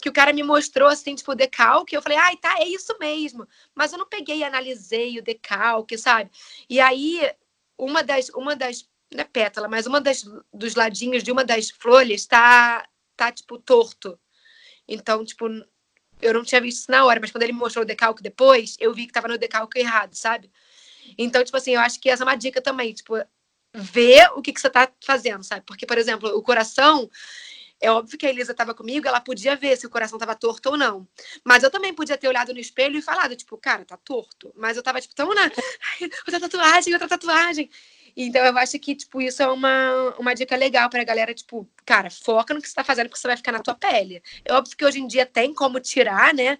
que o cara me mostrou assim, tipo, o decalque, eu falei, ai, tá, é isso mesmo. Mas eu não peguei e analisei o decalque, sabe? E aí, uma das, uma das, não é pétala, mas uma das, dos ladinhos de uma das folhas tá, tá, tipo, torto. Então, tipo, eu não tinha visto isso na hora, mas quando ele me mostrou o decalque depois, eu vi que tava no decalque errado, sabe? Então, tipo assim, eu acho que essa é uma dica também, tipo, ver o que, que você está fazendo, sabe? Porque, por exemplo, o coração, é óbvio que a Elisa estava comigo, ela podia ver se o coração estava torto ou não. Mas eu também podia ter olhado no espelho e falado, tipo, cara, tá torto. Mas eu tava, tipo, tão na. outra tatuagem, outra tatuagem. Então eu acho que, tipo, isso é uma, uma dica legal pra galera, tipo, cara, foca no que você tá fazendo, porque você vai ficar na tua pele. É óbvio que hoje em dia tem como tirar, né?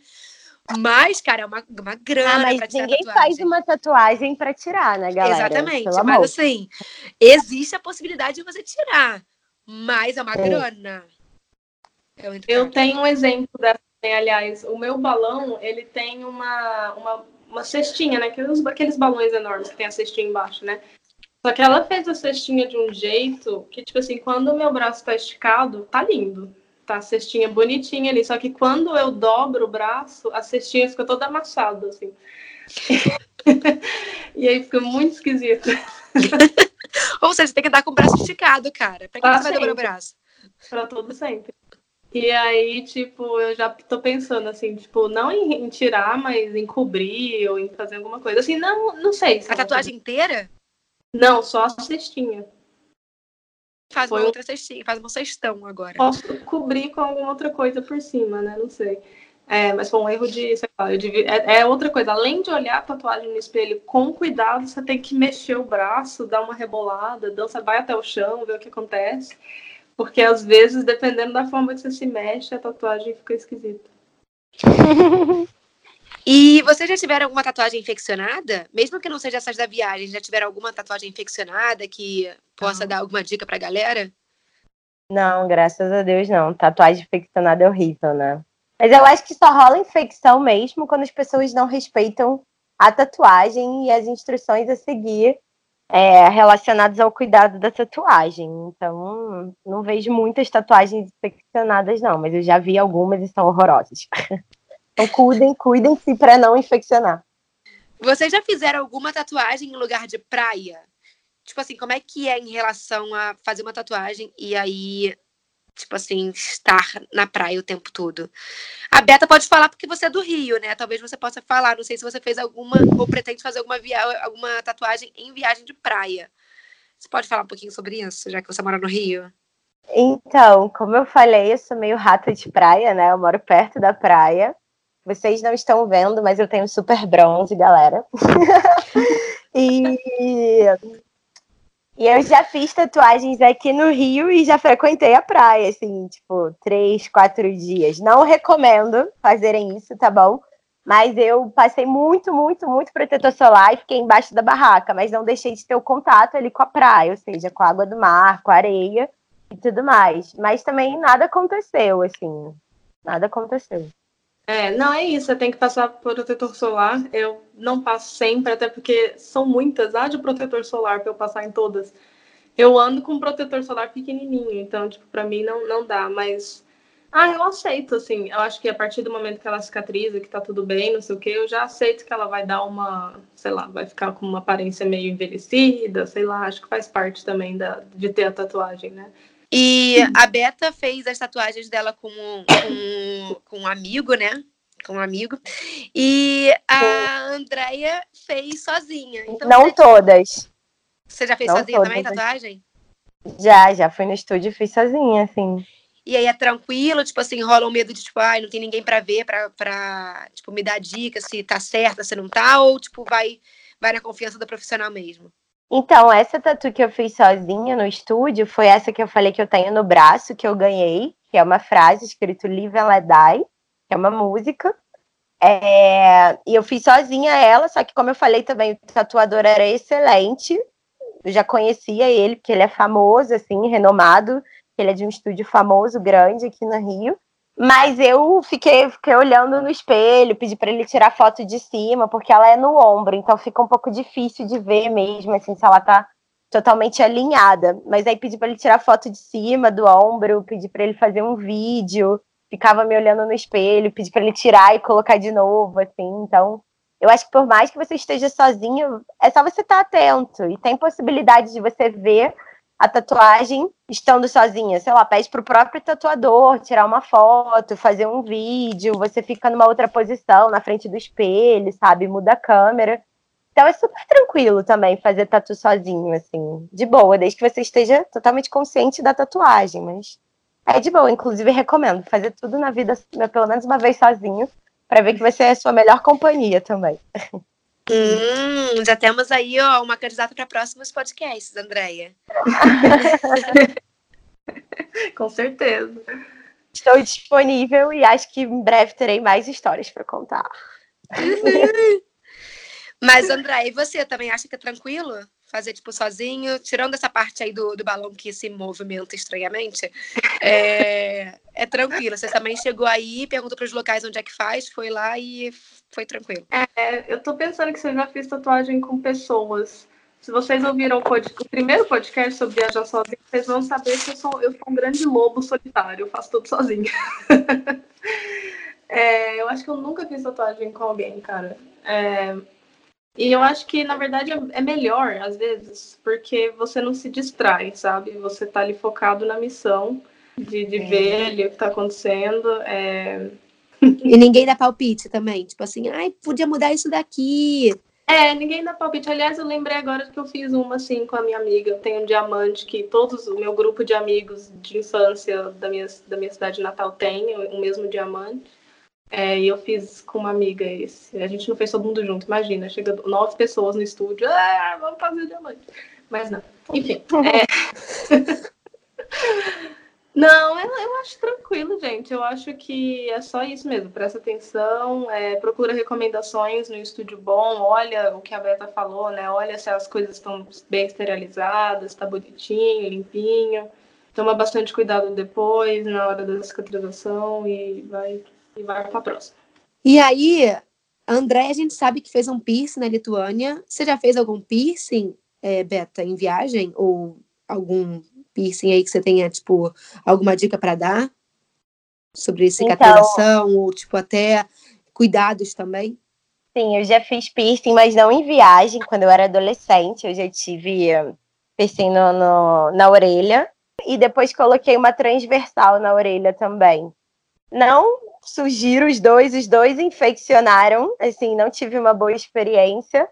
Mas, cara, é uma, uma grana ah, mas pra tirar ninguém faz uma tatuagem para tirar, né, galera? Exatamente. Pelo mas amor. assim, existe a possibilidade de você tirar. Mas é uma é. grana. É eu tenho um exemplo dessa, aliás. O meu balão, ele tem uma, uma, uma cestinha, né? Aqueles, aqueles balões enormes que tem a cestinha embaixo, né? Só que ela fez a cestinha de um jeito que, tipo assim, quando o meu braço tá esticado, tá lindo tá a cestinha bonitinha ali. Só que quando eu dobro o braço, a cestinha fica toda amassada, assim. e aí fica muito esquisito. Ou seja, você tem que andar com o braço esticado, cara. Pra que ah, você vai dobrar o braço? Pra todo sempre. E aí, tipo, eu já tô pensando assim, tipo, não em, em, tirar, mas em cobrir ou em fazer alguma coisa. Assim, não, não sei. A tatuagem inteira? Não, só a cestinha. Faz Foi uma outra cestinha, faz uma cestão agora. Posso cobrir com alguma outra coisa por cima, né? Não sei. É, mas foi um erro de, sei lá, devia, é, é, outra coisa. Além de olhar a tatuagem no espelho com cuidado, você tem que mexer o braço, dar uma rebolada, dança, vai até o chão, ver o que acontece. Porque às vezes, dependendo da forma que você se mexe, a tatuagem fica esquisita. E vocês já tiveram alguma tatuagem infeccionada? Mesmo que não seja essas da viagem, já tiveram alguma tatuagem infeccionada que possa dar alguma dica pra galera? Não, graças a Deus não. Tatuagem infeccionada é horrível, né? Mas eu acho que só rola infecção mesmo quando as pessoas não respeitam a tatuagem e as instruções a seguir é, relacionados ao cuidado da tatuagem. Então, não vejo muitas tatuagens infeccionadas, não, mas eu já vi algumas e são horrorosas. Então, cuidem, cuidem-se para não infeccionar. Vocês já fizeram alguma tatuagem em lugar de praia? Tipo assim, como é que é em relação a fazer uma tatuagem e aí tipo assim, estar na praia o tempo todo. A Beta pode falar porque você é do Rio, né? Talvez você possa falar. Não sei se você fez alguma ou pretende fazer alguma, via... alguma tatuagem em viagem de praia. Você pode falar um pouquinho sobre isso, já que você mora no Rio? Então, como eu falei, eu sou meio rata de praia, né? Eu moro perto da praia. Vocês não estão vendo, mas eu tenho super bronze, galera. e e eu já fiz tatuagens aqui no Rio e já frequentei a praia, assim, tipo, três, quatro dias. Não recomendo fazerem isso, tá bom? Mas eu passei muito, muito, muito protetor solar e fiquei embaixo da barraca, mas não deixei de ter o contato ali com a praia, ou seja, com a água do mar, com a areia e tudo mais. Mas também nada aconteceu, assim. Nada aconteceu. É, não é isso, você tem que passar protetor solar. Eu não passo sempre, até porque são muitas. Há de protetor solar para eu passar em todas. Eu ando com protetor solar pequenininho, então, tipo, para mim não, não dá, mas. Ah, eu aceito, assim. Eu acho que a partir do momento que ela cicatriza, que tá tudo bem, não sei o quê, eu já aceito que ela vai dar uma, sei lá, vai ficar com uma aparência meio envelhecida, sei lá, acho que faz parte também da, de ter a tatuagem, né? E a Beta fez as tatuagens dela com, com, com um amigo, né? Com um amigo. E a Andrea fez sozinha. Então, Não você... todas. Você já fez Não sozinha todas. também, tatuagem? Já, já fui no estúdio e fiz sozinha, assim. E aí é tranquilo, tipo assim, rola um medo de, tipo, ai, não tem ninguém pra ver, pra, pra tipo, me dar dica se tá certa, se não tá, ou, tipo, vai, vai na confiança do profissional mesmo? Então, essa tatu que eu fiz sozinha no estúdio foi essa que eu falei que eu tenho no braço, que eu ganhei, que é uma frase escrito Live and Let Die, que é uma música. É... E eu fiz sozinha ela, só que como eu falei também, o tatuador era excelente. Eu já conhecia ele, porque ele é famoso, assim, renomado. Ele é de um estúdio famoso, grande aqui no Rio. Mas eu fiquei, fiquei olhando no espelho, pedi para ele tirar foto de cima, porque ela é no ombro, então fica um pouco difícil de ver mesmo, assim, se ela tá totalmente alinhada. Mas aí pedi para ele tirar foto de cima do ombro, pedi para ele fazer um vídeo, ficava me olhando no espelho, pedi para ele tirar e colocar de novo, assim. Então, eu acho que por mais que você esteja sozinho, é só você estar tá atento e tem possibilidade de você ver a tatuagem estando sozinha. Sei lá, pede pro próprio tatuador tirar uma foto, fazer um vídeo, você fica numa outra posição, na frente do espelho, sabe? Muda a câmera. Então é super tranquilo também fazer tatu sozinho, assim, de boa, desde que você esteja totalmente consciente da tatuagem, mas é de boa. Inclusive, recomendo fazer tudo na vida, pelo menos uma vez sozinho, para ver que vai ser a sua melhor companhia também. Hum, já temos aí ó, uma candidata para próximos podcasts, Andréia. Com certeza. Estou disponível e acho que em breve terei mais histórias para contar. Mas, André, e você também acha que é tranquilo fazer, tipo, sozinho? Tirando essa parte aí do, do balão que se movimenta estranhamente, é, é tranquilo. Você também chegou aí, perguntou para os locais onde é que faz, foi lá e foi tranquilo. É, eu tô pensando que você já fez tatuagem com pessoas. Se vocês ouviram o, o primeiro podcast sobre viajar sozinho, vocês vão saber que eu sou, eu sou um grande lobo solitário, eu faço tudo sozinho. é, eu acho que eu nunca fiz tatuagem com alguém, cara. É, e eu acho que, na verdade, é melhor, às vezes, porque você não se distrai, sabe? Você tá ali focado na missão de, de é. ver ali o que tá acontecendo. É... E ninguém dá palpite também. Tipo assim, ai, podia mudar isso daqui. É, ninguém dá palpite. Aliás, eu lembrei agora que eu fiz uma assim com a minha amiga. Eu tenho um diamante que todos, o meu grupo de amigos de infância da minha, da minha cidade natal tem o mesmo diamante. É, e eu fiz com uma amiga esse. A gente não fez todo mundo junto, imagina. Chega nove pessoas no estúdio, ah, vamos fazer diamante. Mas não. Enfim. É... não, eu, eu, acho tranquilo, gente. Eu acho que é só isso mesmo. Presta atenção, é, procura recomendações no estúdio bom, olha o que a Beta falou, né? Olha se as coisas estão bem esterilizadas, está bonitinho, limpinho. Toma bastante cuidado depois, na hora da cicatrização e vai e vai para a próxima. E aí, André, a gente sabe que fez um piercing na Lituânia. Você já fez algum piercing é, Beta, em viagem? Ou algum piercing aí que você tenha, tipo, alguma dica para dar? Sobre cicatrização então, ou, tipo, até cuidados também? Sim, eu já fiz piercing, mas não em viagem. Quando eu era adolescente, eu já tive piercing no, no, na orelha. E depois coloquei uma transversal na orelha também. Não sugiro os dois, os dois infeccionaram. Assim, não tive uma boa experiência.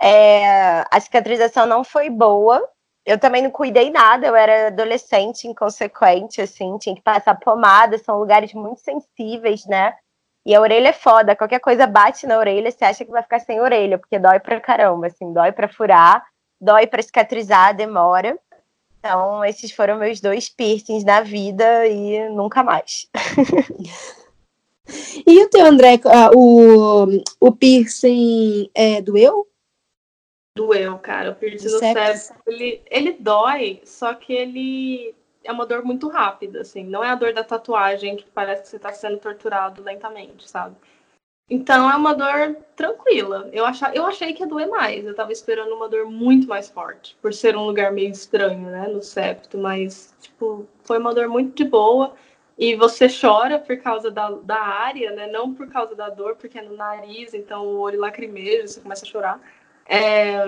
É, a cicatrização não foi boa. Eu também não cuidei nada, eu era adolescente, inconsequente, assim, tinha que passar pomada, são lugares muito sensíveis, né? E a orelha é foda, qualquer coisa bate na orelha, você acha que vai ficar sem orelha, porque dói pra caramba, assim, dói pra furar, dói pra cicatrizar, demora. Então, esses foram meus dois piercings na vida e nunca mais. e o teu, André, o, o piercing é, doeu? Doeu, cara. O piercing do cérebro, ele, ele dói, só que ele é uma dor muito rápida, assim. Não é a dor da tatuagem que parece que você está sendo torturado lentamente, sabe? Então é uma dor tranquila. Eu, achava, eu achei que ia doer mais. Eu tava esperando uma dor muito mais forte, por ser um lugar meio estranho, né, no septo. Mas, tipo, foi uma dor muito de boa. E você chora por causa da, da área, né? Não por causa da dor, porque é no nariz, então o olho lacrimeja, você começa a chorar. É,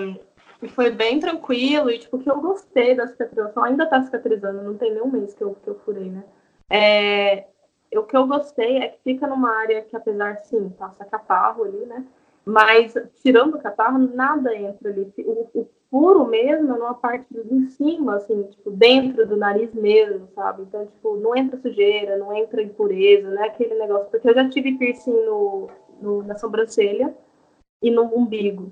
e foi bem tranquilo, e tipo, que eu gostei da cicatrização, ainda tá cicatrizando, não tem nenhum mês que eu, que eu furei, né? É, o que eu gostei é que fica numa área que, apesar, sim, passa catarro ali, né? Mas, tirando o catarro, nada entra ali. O, o furo mesmo numa parte em cima, assim, tipo, dentro do nariz mesmo, sabe? Então, tipo, não entra sujeira, não entra impureza, não é aquele negócio. Porque eu já tive piercing no, no na sobrancelha e no umbigo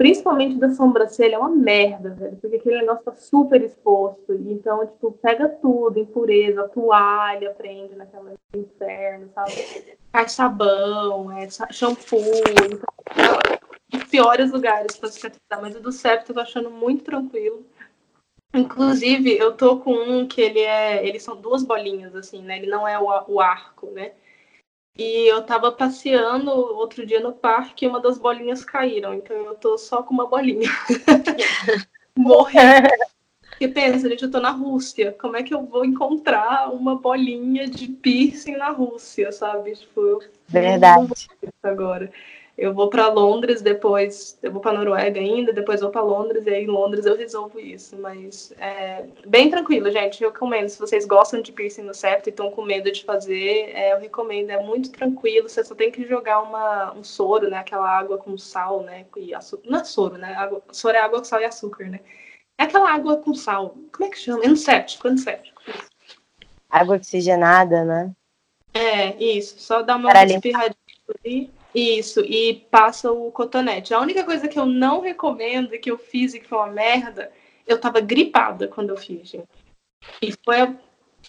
principalmente da sobrancelha, é uma merda, velho, porque aquele negócio tá super exposto. Então, tipo, pega tudo, impureza, toalha, prende naquela inferno, sabe? Cai sabão, é, shampoo. Então, piores lugares para cicatrizar, mas o do septo eu tô achando muito tranquilo. Inclusive, eu tô com um que ele é. Eles são duas bolinhas, assim, né? Ele não é o, o arco, né? E eu tava passeando outro dia no parque e uma das bolinhas caíram. Então eu tô só com uma bolinha. Morri. Porque pensa, gente, eu tô na Rússia. Como é que eu vou encontrar uma bolinha de piercing na Rússia, sabe? Tipo, eu Verdade. Agora eu vou para Londres depois, eu vou para Noruega ainda, depois vou para Londres e aí em Londres eu resolvo isso. Mas é bem tranquilo, gente. Eu recomendo. Se vocês gostam de piercing no septo e estão com medo de fazer, é, eu recomendo. É muito tranquilo. Você só tem que jogar uma, um soro, né? Aquela água com sal, né? E açúcar. Não é soro, né? Água, soro é água com sal e açúcar, né? É aquela água com sal. Como é que chama? Anséptico, anséptico. Água oxigenada, né? É, isso. Só dá uma espirradinha ali. Isso, e passa o cotonete. A única coisa que eu não recomendo e que eu fiz e que foi uma merda, eu tava gripada quando eu fiz, gente. E foi a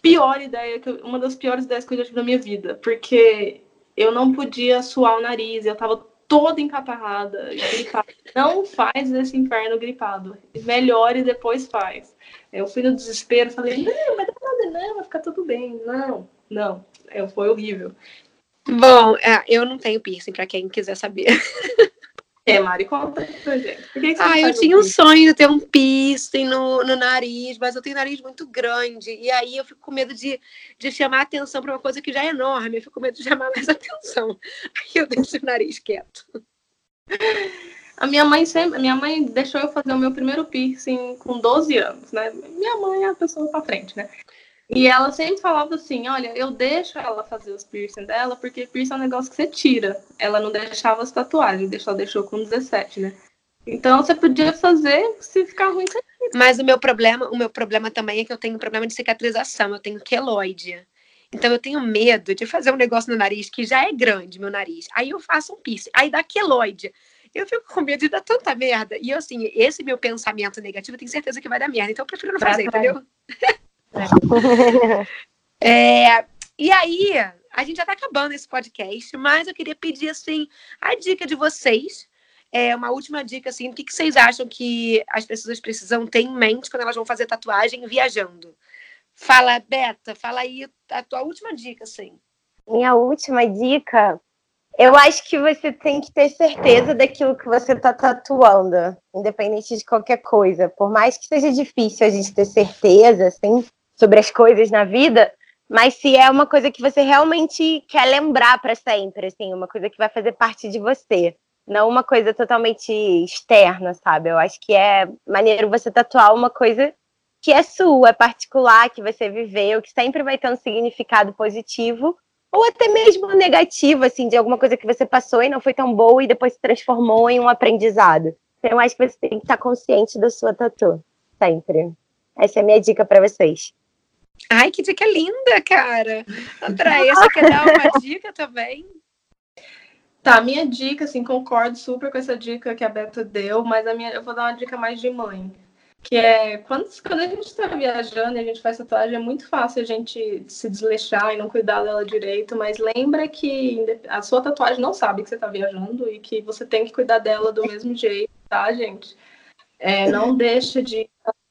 pior ideia, que eu, uma das piores ideias que eu já tive na minha vida, porque eu não podia suar o nariz, eu tava toda encatarrada, gripada. Não faz esse inferno gripado. Melhore e depois faz. Eu fui no desespero, falei, não, mas não nada não, vai ficar tudo bem. Não, não. Eu, foi horrível. Bom, é, eu não tenho piercing, para quem quiser saber. É, Mari, conta pra gente. Que que ah, eu tinha um sonho de ter um piercing no, no nariz, mas eu tenho nariz muito grande. E aí eu fico com medo de, de chamar atenção para uma coisa que já é enorme. Eu fico com medo de chamar mais atenção. Aí eu deixo o nariz quieto. A minha mãe sempre, minha mãe deixou eu fazer o meu primeiro piercing com 12 anos, né? Minha mãe é a pessoa para frente, né? E ela sempre falava assim: olha, eu deixo ela fazer os piercing dela, porque piercing é um negócio que você tira. Ela não deixava as tatuagens, ela deixou com 17, né? Então você podia fazer se ficar ruim. Você Mas o meu problema, o meu problema também é que eu tenho problema de cicatrização, eu tenho queloide. Então eu tenho medo de fazer um negócio no nariz que já é grande, meu nariz. Aí eu faço um piercing, aí dá queloide. Eu fico com medo de dar tanta merda. E assim, esse meu pensamento negativo, eu tenho certeza que vai dar merda. Então eu prefiro não fazer, entendeu? É, e aí, a gente já está acabando esse podcast, mas eu queria pedir assim a dica de vocês. É uma última dica, assim, o que, que vocês acham que as pessoas precisam ter em mente quando elas vão fazer tatuagem viajando? Fala, Beta, fala aí a tua última dica, assim. Minha última dica Eu acho que você tem que ter certeza daquilo que você está tatuando, independente de qualquer coisa. Por mais que seja difícil a gente ter certeza, assim, sobre as coisas na vida, mas se é uma coisa que você realmente quer lembrar para sempre, assim, uma coisa que vai fazer parte de você, não uma coisa totalmente externa, sabe? Eu acho que é maneiro você tatuar uma coisa que é sua, é particular, que você viveu, que sempre vai ter um significado positivo ou até mesmo negativo, assim, de alguma coisa que você passou e não foi tão boa e depois se transformou em um aprendizado. Então, eu acho que você tem que estar consciente da sua tatu, sempre. Essa é a minha dica para vocês. Ai, que dica linda, cara! Andréia, você quer dar uma dica também? Tá, minha dica, assim, concordo super com essa dica que a Beta deu, mas a minha, eu vou dar uma dica mais de mãe que é quando, quando a gente está viajando e a gente faz tatuagem, é muito fácil a gente se desleixar e não cuidar dela direito, mas lembra que a sua tatuagem não sabe que você está viajando e que você tem que cuidar dela do mesmo jeito, tá, gente? É, não deixa de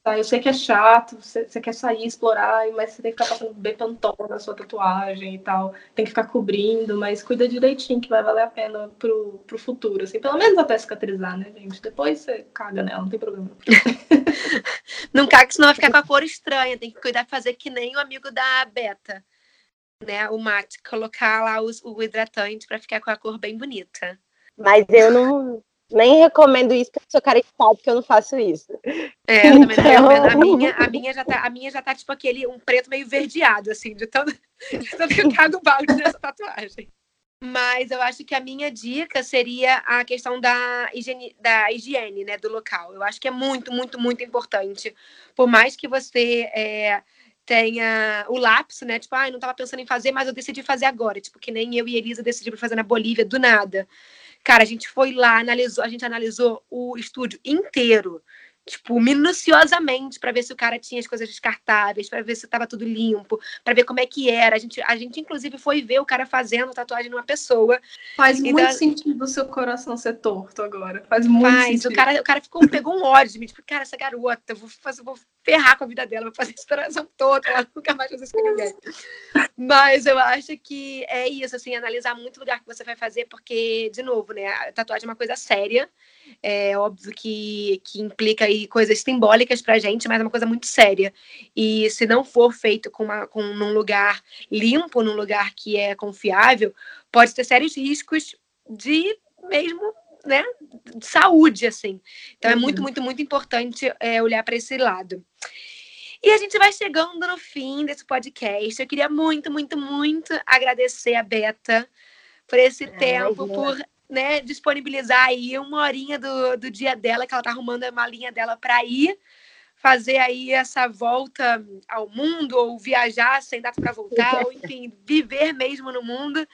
eu sei que é chato, você, você, quer sair, explorar, mas você tem que ficar passando Bepantol na sua tatuagem e tal. Tem que ficar cobrindo, mas cuida direitinho que vai valer a pena pro, pro futuro, assim. Pelo menos até cicatrizar, né, gente? Depois você caga nela, não tem problema. não caga, senão vai ficar com a cor estranha. Tem que cuidar de fazer que nem o amigo da Beta, né? O mate, colocar lá os, o hidratante para ficar com a cor bem bonita. Mas eu não, nem recomendo isso porque eu sou caretada, porque eu não faço isso. É, eu também então... não recomendo. A minha, a, minha já tá, a minha já tá tipo aquele, um preto meio verdeado, assim, de tanto, de tanto que eu cago balde nessa tatuagem. Mas eu acho que a minha dica seria a questão da higiene, da higiene né, do local. Eu acho que é muito, muito, muito importante. Por mais que você é, tenha o lapso, né? Tipo, ah, não estava pensando em fazer, mas eu decidi fazer agora. Tipo, que nem eu e Elisa decidimos fazer na Bolívia do nada. Cara, a gente foi lá, analisou, a gente analisou o estúdio inteiro tipo, minuciosamente para ver se o cara tinha as coisas descartáveis, para ver se estava tudo limpo, para ver como é que era. A gente, a gente, inclusive, foi ver o cara fazendo tatuagem numa pessoa. Faz muito da... sentido o seu coração ser torto agora. Faz muito Faz. sentido. O cara, o cara ficou, pegou um ódio de mim, tipo, cara, essa garota, vou, fazer, vou ferrar com a vida dela, vou fazer essa operação toda, ela nunca mais fazer isso com ninguém. Mas eu acho que é isso, assim, analisar muito o lugar que você vai fazer, porque, de novo, né, a tatuagem é uma coisa séria. É óbvio que, que implica aí coisas simbólicas para a gente, mas é uma coisa muito séria. E se não for feito com, uma, com num lugar limpo, num lugar que é confiável, pode ter sérios riscos de mesmo né, de saúde, assim. Então é muito, uhum. muito, muito importante é, olhar para esse lado. E a gente vai chegando no fim desse podcast. Eu queria muito, muito, muito agradecer a Beta por esse é, tempo, por né, disponibilizar aí uma horinha do, do dia dela, que ela tá arrumando a malinha dela para ir fazer aí essa volta ao mundo, ou viajar sem data para voltar, ou enfim, viver mesmo no mundo.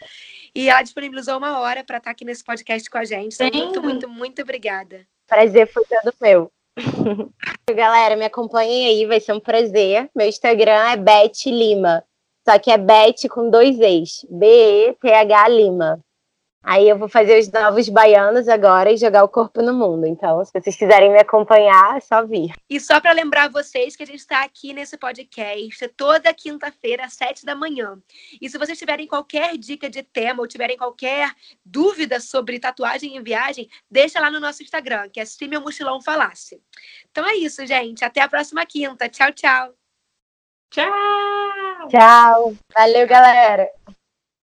E ela disponibilizou uma hora para estar tá aqui nesse podcast com a gente. Então, muito, muito, muito obrigada. Prazer foi todo meu. Galera, me acompanhem aí, vai ser um prazer. Meu Instagram é Beth Lima. Só que é Beth com dois E's. B-E-T-H Lima. Aí eu vou fazer os novos baianos agora e jogar o corpo no mundo. Então, se vocês quiserem me acompanhar, é só vir. E só para lembrar vocês que a gente está aqui nesse podcast toda quinta-feira, às sete da manhã. E se vocês tiverem qualquer dica de tema ou tiverem qualquer dúvida sobre tatuagem em viagem, deixa lá no nosso Instagram, que é Se Meu Mochilão Falasse. Então é isso, gente. Até a próxima quinta. Tchau, tchau. Tchau! Tchau! Valeu, galera!